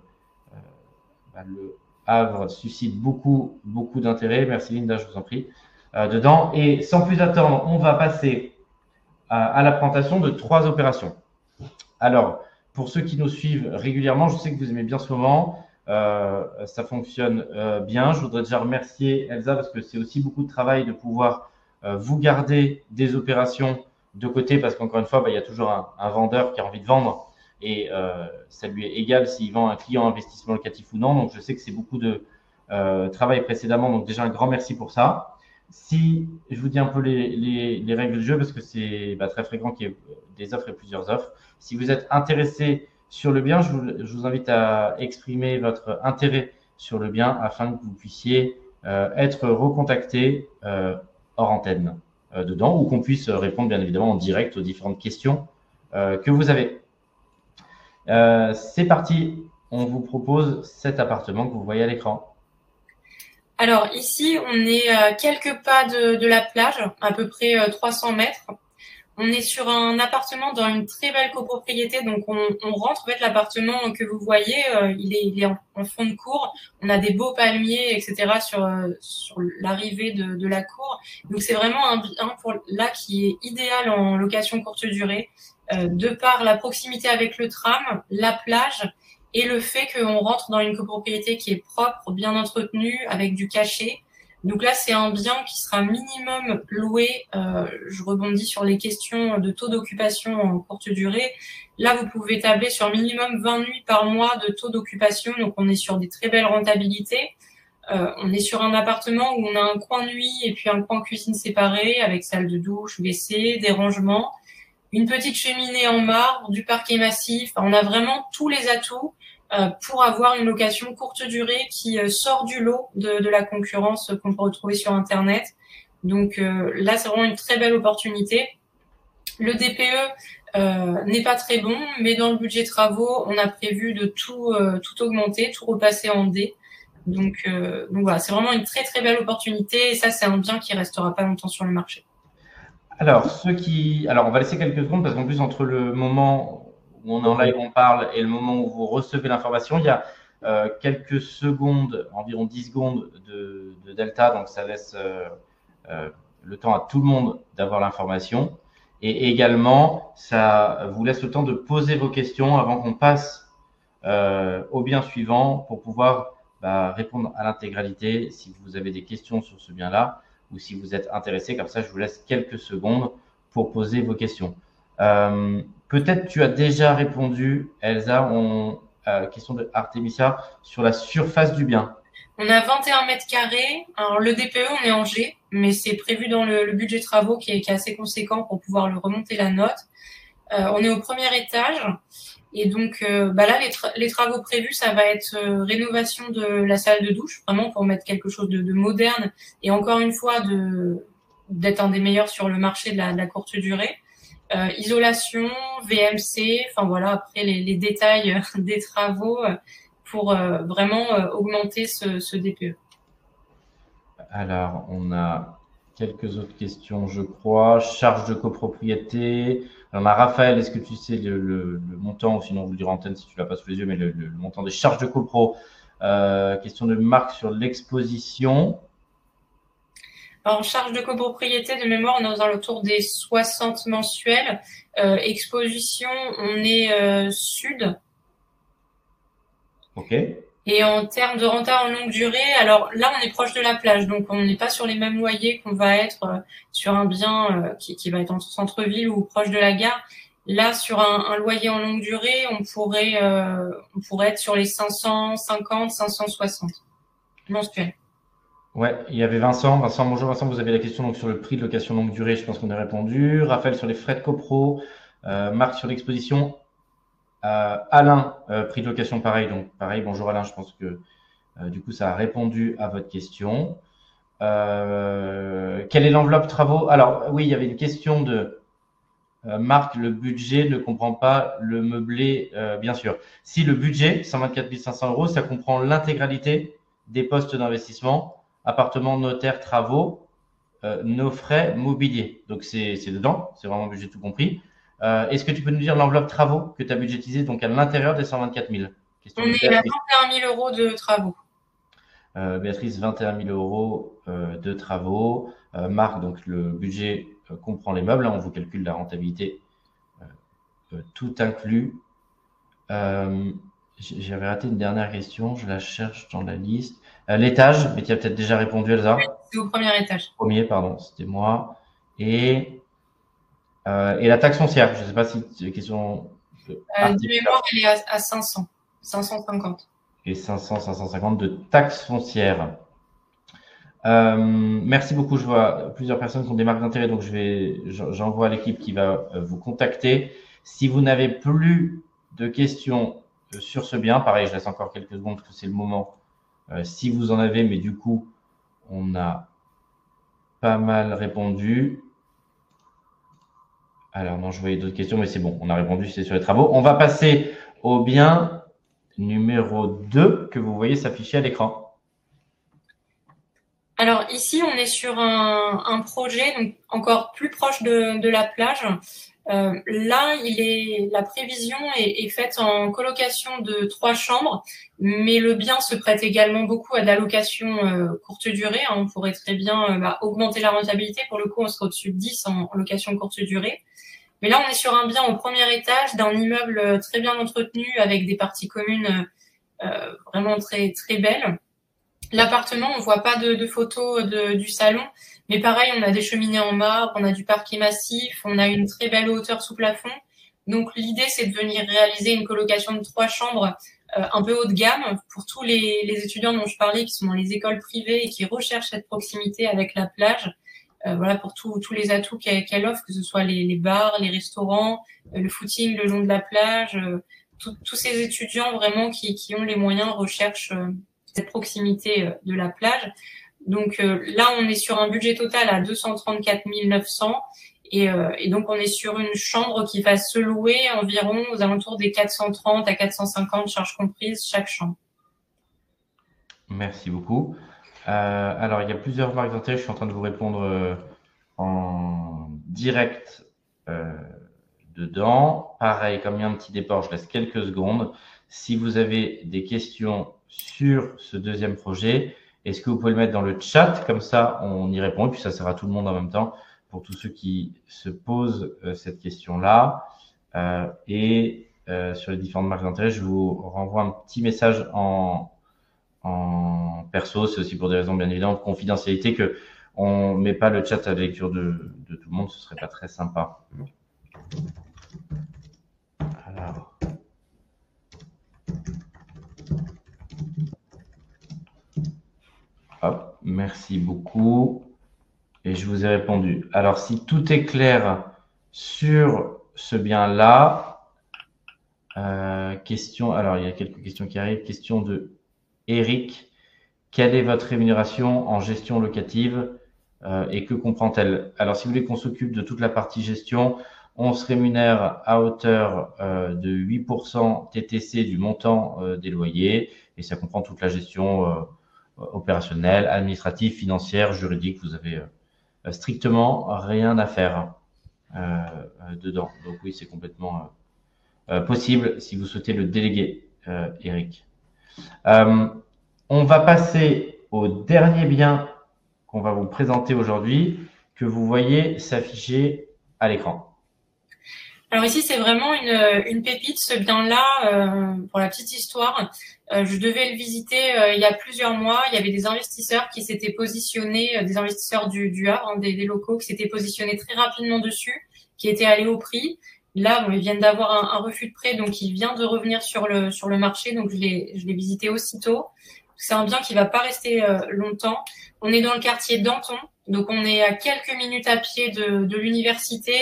S1: bah, le Havre suscite beaucoup, beaucoup d'intérêt. Merci Linda, je vous en prie. dedans. Et sans plus attendre, on va passer à la présentation de trois opérations. Alors, pour ceux qui nous suivent régulièrement, je sais que vous aimez bien ce moment. Euh, ça fonctionne euh, bien. Je voudrais déjà remercier Elsa parce que c'est aussi beaucoup de travail de pouvoir euh, vous garder des opérations de côté parce qu'encore une fois, bah, il y a toujours un, vendeur qui a envie de vendre et ça lui est égal s'il vend un client investissement locatif ou non. Donc, je sais que c'est beaucoup de travail précédemment. Donc, déjà, un grand merci pour ça. Si je vous dis un peu les, règles du jeu, parce que c'est bah, très fréquent qu'il y ait des offres et plusieurs offres. Si vous êtes intéressé sur le bien, je vous, invite à exprimer votre intérêt sur le bien afin que vous puissiez euh, être recontacté euh, hors antenne euh, dedans ou qu'on puisse répondre bien évidemment en direct aux différentes questions que vous avez. C'est parti, on vous propose cet appartement que vous voyez à l'écran.
S2: Alors ici, on est à quelques pas de, la plage, à peu près 300 mètres. On est sur un appartement dans une très belle copropriété, donc on, rentre en l'appartement que vous voyez, euh, il est, en, fond de cour. On a des beaux palmiers, etc. sur euh, l'arrivée de, de, la cour. Donc c'est vraiment un bien pour là qui est idéal en location courte durée, euh, de par la proximité avec le tram, la plage et le fait qu'on rentre dans une copropriété qui est propre, bien entretenue, avec du cachet. Donc là, c'est un bien qui sera minimum loué. Euh, je rebondis sur les questions de taux d'occupation en courte durée. Là, vous pouvez tabler sur minimum 20 nuits par mois de taux d'occupation. Donc, on est sur des très belles rentabilités. Euh, on est sur un appartement où on a un coin nuit et puis un coin cuisine séparé avec salle de douche, WC, des rangements, une petite cheminée en marbre, du parquet massif. On a vraiment tous les atouts euh, pour avoir une location courte durée qui euh, sort du lot de, la concurrence qu'on peut retrouver sur Internet. Donc euh, là, c'est vraiment une très belle opportunité. Le DPE n'est pas très bon, mais dans le budget travaux, on a prévu de tout, tout augmenter, tout repasser en D. Donc, donc voilà, c'est vraiment une très très belle opportunité et ça, c'est un bien qui restera pas longtemps sur le marché.
S1: Alors, ceux qui. Alors, on va laisser quelques secondes parce qu'en plus, entre le moment où on est en live, on parle, et le moment où vous recevez l'information, il y a euh, quelques secondes, environ 10 secondes de, delta, donc ça laisse euh, euh, le temps à tout le monde d'avoir l'information. Et également, ça vous laisse le temps de poser vos questions avant qu'on passe au bien suivant pour pouvoir bah, répondre à l'intégralité si vous avez des questions sur ce bien-là ou si vous êtes intéressé. Comme ça, je vous laisse quelques secondes pour poser vos questions. Euh, Peut-être tu as déjà répondu, Elsa, on, euh, question de Artemisia, sur la surface du bien.
S2: On a 21 mètres carrés. Alors, le DPE, on est en G, mais c'est prévu dans le, budget travaux qui est, qui est, assez conséquent pour pouvoir le remonter la note. Euh, on est au premier étage. Et donc, euh, bah là, les, travaux prévus, ça va être euh, rénovation de la salle de douche, vraiment pour mettre quelque chose de, de moderne et encore une fois d'être un des meilleurs sur le marché de la, courte durée. Euh, isolation, VMC, enfin voilà, après les, détails des travaux pour vraiment augmenter ce, ce DPE.
S1: Alors, on a quelques autres questions, je crois. Charge de copropriété, alors, Raphaël, est-ce que tu sais le, montant, ou sinon on vous le en antenne si tu l'as pas sous les yeux, mais le, montant des charges de copro euh, Question de Marc sur l'exposition.
S2: En charge de copropriété, de mémoire, on est aux alentours des 60 mensuels. Euh, exposition, on est euh, sud.
S1: Ok.
S2: Et en termes de renta en longue durée, alors là, on est proche de la plage, donc on n'est pas sur les mêmes loyers qu'on va être euh, sur un bien euh, qui, qui va être en centre-ville ou proche de la gare. Là, sur un, un loyer en longue durée, on pourrait, euh, on pourrait être sur les 550, 560 mensuels.
S1: Ouais, il y avait Vincent. Vincent, bonjour Vincent, vous avez la question donc sur le prix de location longue durée, je pense qu'on a répondu. Raphaël sur les frais de copro, euh, Marc sur l'exposition. Euh, Alain, euh, prix de location pareil. Donc pareil, bonjour Alain, je pense que euh, du coup ça a répondu à votre question. quelle est l'enveloppe travaux? Alors oui, il y avait une question de Marc, le budget ne comprend pas le meublé, bien sûr. Si le budget, 124 500 euros, ça comprend l'intégralité des postes d'investissement, appartements, notaires, travaux, nos frais mobiliers. Donc c'est dedans, c'est vraiment budget tout compris. Euh, est-ce que tu peux nous dire l'enveloppe travaux que tu as budgétisé donc à l'intérieur des 124 000
S2: On est à 21 000 euros de travaux.
S1: Euh, Béatrice, 21 000 euros euh, de travaux. Marc, donc le budget comprend les meubles. on vous calcule la rentabilité tout inclus. J'avais raté une dernière question, je la cherche dans la liste. L'étage, mais tu as peut-être déjà répondu, Elsa?
S2: c'est au premier étage.
S1: Premier, pardon, c'était moi. Et euh, et la taxe foncière, je ne sais pas si c'est une question.
S2: De, euh, mémoire, elle est à, à 500, 550.
S1: Et 500, 550 de taxe foncière. Euh, merci beaucoup. Je vois plusieurs personnes qui ont des marques d'intérêt, donc je vais, j'envoie à l'équipe qui va euh, vous contacter. Si vous n'avez plus de questions euh, sur ce bien, pareil, je laisse encore quelques secondes parce que c'est le moment. Euh, si vous en avez, mais du coup, on a pas mal répondu. Alors non, je voyais d'autres questions, mais c'est bon, on a répondu, c'est sur les travaux. On va passer au bien numéro 2 que vous voyez s'afficher à l'écran.
S2: Alors ici, on est sur un, projet encore plus proche de, la plage. Euh, là, il est, la prévision est, faite en colocation de trois chambres, mais le bien se prête également beaucoup à de la location euh, courte durée. Hein. On pourrait très bien euh, bah, augmenter la rentabilité. Pour le coup, on sera au-dessus de 10 en location courte durée. Mais là, on est sur un bien au premier étage d'un immeuble euh, très bien entretenu avec des parties communes euh, vraiment très très belles. L'appartement, on voit pas de, de photos de, du salon, mais pareil, on a des cheminées en marbre, on a du parquet massif, on a une très belle hauteur sous plafond. Donc l'idée, c'est de venir réaliser une colocation de trois chambres euh, un peu haut de gamme pour tous les, étudiants dont je parlais qui sont dans les écoles privées et qui recherchent cette proximité avec la plage euh, voilà pour tous les atouts qu'elle offre, que ce soit les, bars, les restaurants, euh, le footing le long de la plage, euh, tous ces étudiants vraiment qui, qui, ont les moyens recherchent cette proximité de la plage. Donc là, on est sur un budget total à 234 900 et, et, donc on est sur une chambre qui va se louer environ aux alentours des 430 à 450 charges comprises chaque chambre.
S1: Merci beaucoup. Euh, alors, il y a plusieurs marques d'intérêt. Je suis en train de vous répondre euh, en direct dedans. Pareil, comme il y a un petit départ, je laisse quelques secondes. Si vous avez des questions sur ce deuxième projet, est-ce que vous pouvez le mettre dans le chat? Comme ça, on y répond et puis ça sert à tout le monde en même temps pour tous ceux qui se posent euh, cette question-là. Euh, et euh, sur les différentes marques d'intérêt, je vous renvoie un petit message en, en perso. C'est aussi pour des raisons bien évidentes de confidentialité que on met pas le chat à la lecture de, tout le monde. Ce serait pas très sympa. Alors. Merci beaucoup. Et je vous ai répondu. Alors, si tout est clair sur ce bien-là, euh, question, alors il y a quelques questions qui arrivent. Question de Eric. Quelle est votre rémunération en gestion locative euh, et que comprend-elle? Alors, si vous voulez qu'on s'occupe de toute la partie gestion, on se rémunère à hauteur euh, de 8% TTC du montant des loyers et ça comprend toute la gestion opérationnelle, administrative, financière, juridique. Vous avez euh, strictement rien à faire euh, euh, dedans. Donc oui, c'est complètement possible si vous souhaitez le déléguer, Eric. On va passer au dernier bien qu'on va vous présenter aujourd'hui, que vous voyez s'afficher à l'écran.
S2: Alors ici, c'est vraiment une, pépite, ce bien-là, euh, pour la petite histoire. Euh, je devais le visiter euh, il y a plusieurs mois. Il y avait des investisseurs qui s'étaient positionnés, des investisseurs du, Havre, hein, des, locaux, qui s'étaient positionnés très rapidement dessus, qui étaient allés au prix. Là, ils viennent d'avoir un, refus de prêt, donc il vient de revenir sur le, sur le marché. Donc je l'ai, visité aussitôt. C'est un bien qui va pas rester longtemps. On est dans le quartier Danton, donc on est à quelques minutes à pied de, de l'université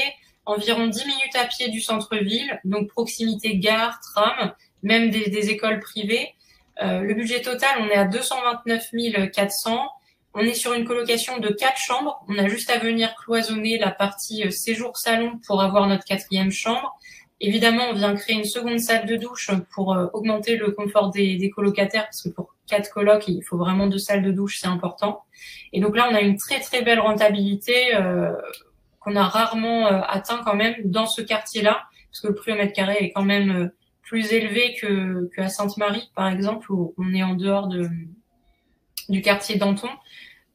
S2: environ 10 minutes à pied du centre-ville, donc proximité gare, tram, même des, écoles privées. Euh, le budget total, on est à 229 400. On est sur une colocation de quatre chambres. On a juste à venir cloisonner la partie euh, séjour salon pour avoir notre quatrième chambre. Évidemment, on vient créer une seconde salle de douche pour euh, augmenter le confort des, colocataires, parce que pour quatre colocs, il faut vraiment deux salles de douche, c'est important. Et donc là, on a une très très belle rentabilité qu'on a rarement euh, atteint quand même dans ce quartier-là, parce que le prix au mètre carré est quand même euh, plus élevé que, que à Sainte-Marie, par exemple, où on est en dehors de, du quartier Danton.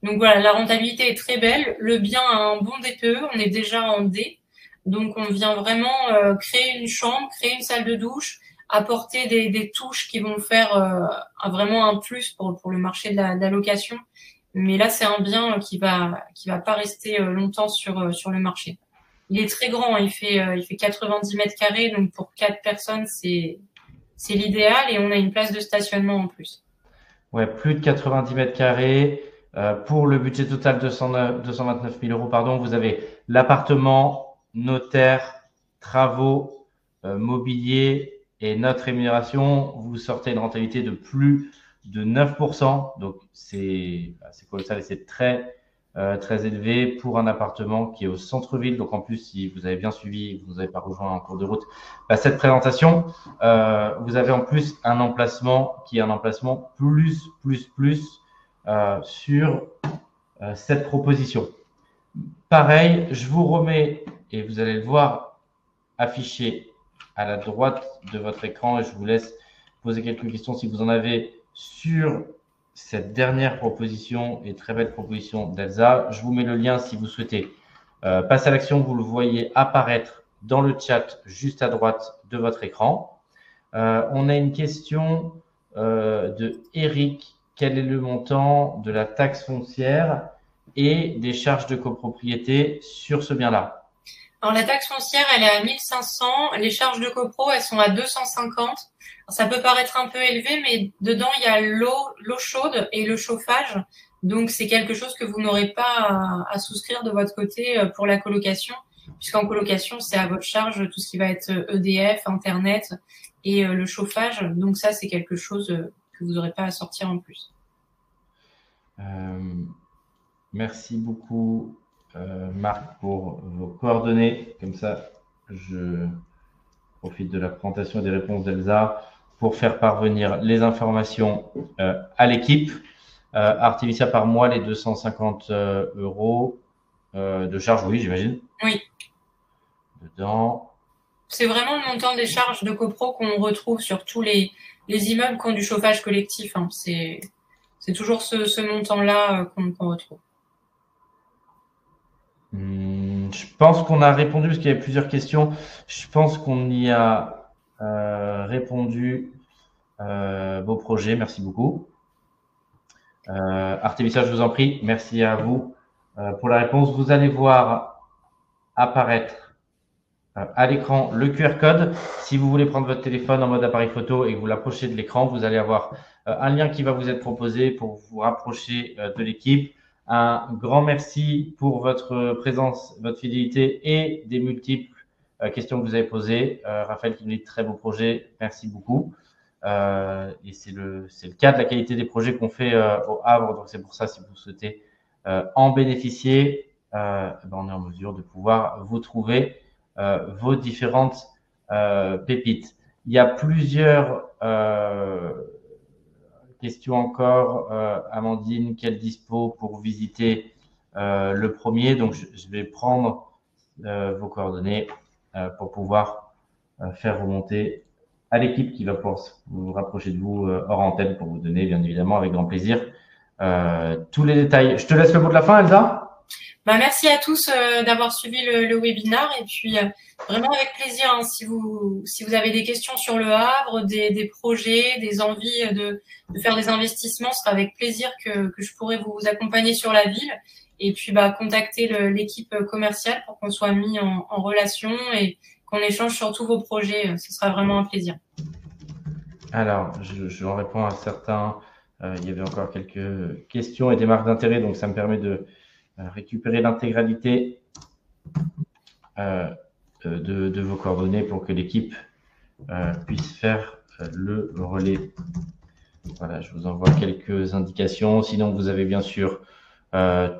S2: Donc voilà, la rentabilité est très belle. Le bien a un bon DPE, on est déjà en D. Donc on vient vraiment euh, créer une chambre, créer une salle de douche, apporter des, des touches qui vont faire euh, vraiment un plus pour, pour le marché de la, de la location mais là, c'est un bien qui va qui va pas rester euh, longtemps sur euh, sur le marché. Il est très grand, hein. il fait euh, il fait 90 mètres carrés, donc pour quatre personnes, c'est c'est l'idéal et on a une place de stationnement en plus.
S1: Ouais, plus de 90 mètres carrés. pour le budget total de 229 000 euros, pardon, vous avez l'appartement, notaire, travaux, mobilier et notre rémunération. Vous sortez une rentabilité de plus de 9%. Donc, c'est colossal et c'est très, euh, très élevé pour un appartement qui est au centre-ville. Donc, en plus, si vous avez bien suivi, vous nous avez pas rejoint en cours de route, bah, cette présentation, euh, vous avez en plus un emplacement qui est un emplacement plus, plus, plus euh, sur euh, cette proposition. Pareil, je vous remets, et vous allez le voir affiché à la droite de votre écran, et je vous laisse poser quelques questions si vous en avez sur cette dernière proposition et très belle proposition d'Elsa. Je vous mets le lien si vous souhaitez euh, passer à l'action. Vous le voyez apparaître dans le chat juste à droite de votre écran. Euh, on a une question euh, de Eric. Quel est le montant de la taxe foncière et des charges de copropriété sur ce bien-là?
S2: Alors la taxe foncière, elle est à 1500. Les charges de copro, elles sont à 250. ça peut paraître un peu élevé, mais dedans, il y a l'eau, chaude et le chauffage. Donc, c'est quelque chose que vous n'aurez pas à, souscrire de votre côté euh, pour la colocation, puisqu'en colocation, c'est à votre charge tout ce qui va être EDF, euh, e Internet et euh, le chauffage. Donc, ça, c'est quelque chose que vous n'aurez pas à sortir en plus.
S1: merci beaucoup. Euh, Marc, pour vos coordonnées. Comme ça, je profite de la présentation et des réponses d'Elsa pour faire parvenir les informations euh, à l'équipe. Euh, Artivicia par mois, les 250 euros. de charges, oui, j'imagine.
S2: Oui.
S1: Dedans.
S2: C'est vraiment le montant des charges de copro qu'on retrouve sur tous les, les immeubles qui ont du chauffage collectif. Hein. C'est toujours ce, montant-là qu'on retrouve.
S1: Hmm, je pense qu'on a répondu parce qu'il y avait plusieurs questions. Je pense qu'on y a euh, répondu. Euh, beau projet, merci beaucoup. Euh, Artemisia, je vous en prie, merci à vous euh, pour la réponse. Vous allez voir apparaître euh, à l'écran le QR code. Si vous voulez prendre votre téléphone en mode appareil photo et que vous l'approchez de l'écran, vous allez avoir un lien qui va vous être proposé pour vous rapprocher de l'équipe. Un grand merci pour votre présence, votre fidélité et des multiples euh, questions que vous avez posées. Euh, Raphaël qui nous dit très beau projet, merci beaucoup. Euh, et c'est le, c'est le cas de la qualité des projets qu'on fait au Havre. Donc c'est pour ça, si vous souhaitez en bénéficier, ben on est en mesure de pouvoir vous trouver vos différentes pépites. Il y a plusieurs Question encore, euh, Amandine, quelle dispo pour visiter euh, le premier? Donc, je, vais prendre euh, vos coordonnées pour pouvoir faire remonter à l'équipe qui va pouvoir vous rapprocher de vous hors antenne pour vous donner, bien évidemment, avec grand plaisir, tous les détails. Je te laisse le mot de la fin, Elsa?
S2: Bah, merci à tous euh, d'avoir suivi le, le, webinaire et puis euh, vraiment avec plaisir hein, si vous si vous avez des questions sur le Havre, des, des projets, des envies de, de, faire des investissements, ce sera avec plaisir que, que je pourrai vous accompagner sur la ville et puis bah, contacter l'équipe commerciale pour qu'on soit mis en, en relation et qu'on échange sur tous vos projets. Ce sera vraiment un plaisir.
S1: Alors, je, je réponds à certains. Euh, il y avait encore quelques questions et des marques d'intérêt, donc ça me permet de récupérer l'intégralité euh, de, de, vos coordonnées pour que l'équipe euh, puisse faire le relais. Voilà, je vous envoie quelques indications. Sinon, vous avez bien sûr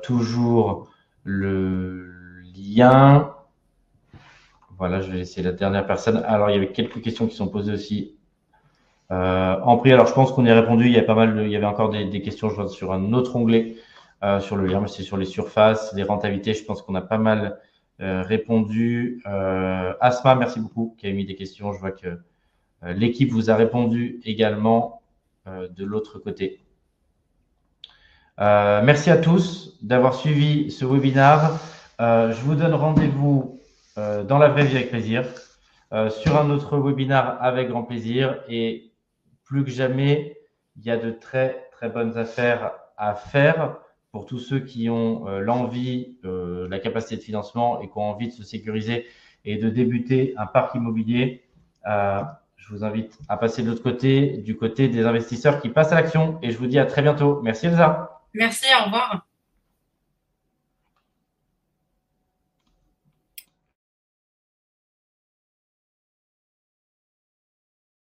S1: toujours le lien. Voilà, je vais laisser la dernière personne. Alors, il y avait quelques questions qui sont posées aussi en prix. Alors, je pense qu'on y a répondu. Il y pas mal, il y avait encore des, questions, sur un autre onglet. Euh, sur le mais c'est sur les surfaces, les rentabilités. Je pense qu'on a pas mal euh, répondu. Euh, Asma, merci beaucoup, qui a mis des questions. Je vois que l'équipe vous a répondu également de l'autre côté. merci à tous d'avoir suivi ce webinaire. je vous donne rendez-vous dans la vraie vie avec plaisir, sur un autre webinaire avec grand plaisir. Et plus que jamais, il y a de très très bonnes affaires à faire pour tous ceux qui ont euh, l'envie, euh, la capacité de financement et qui ont envie de se sécuriser et de débuter un parc immobilier, euh, je vous invite à passer de l'autre côté, du côté des investisseurs qui passent à l'action. Et je vous dis à très bientôt. Merci Elsa.
S2: Merci, au revoir.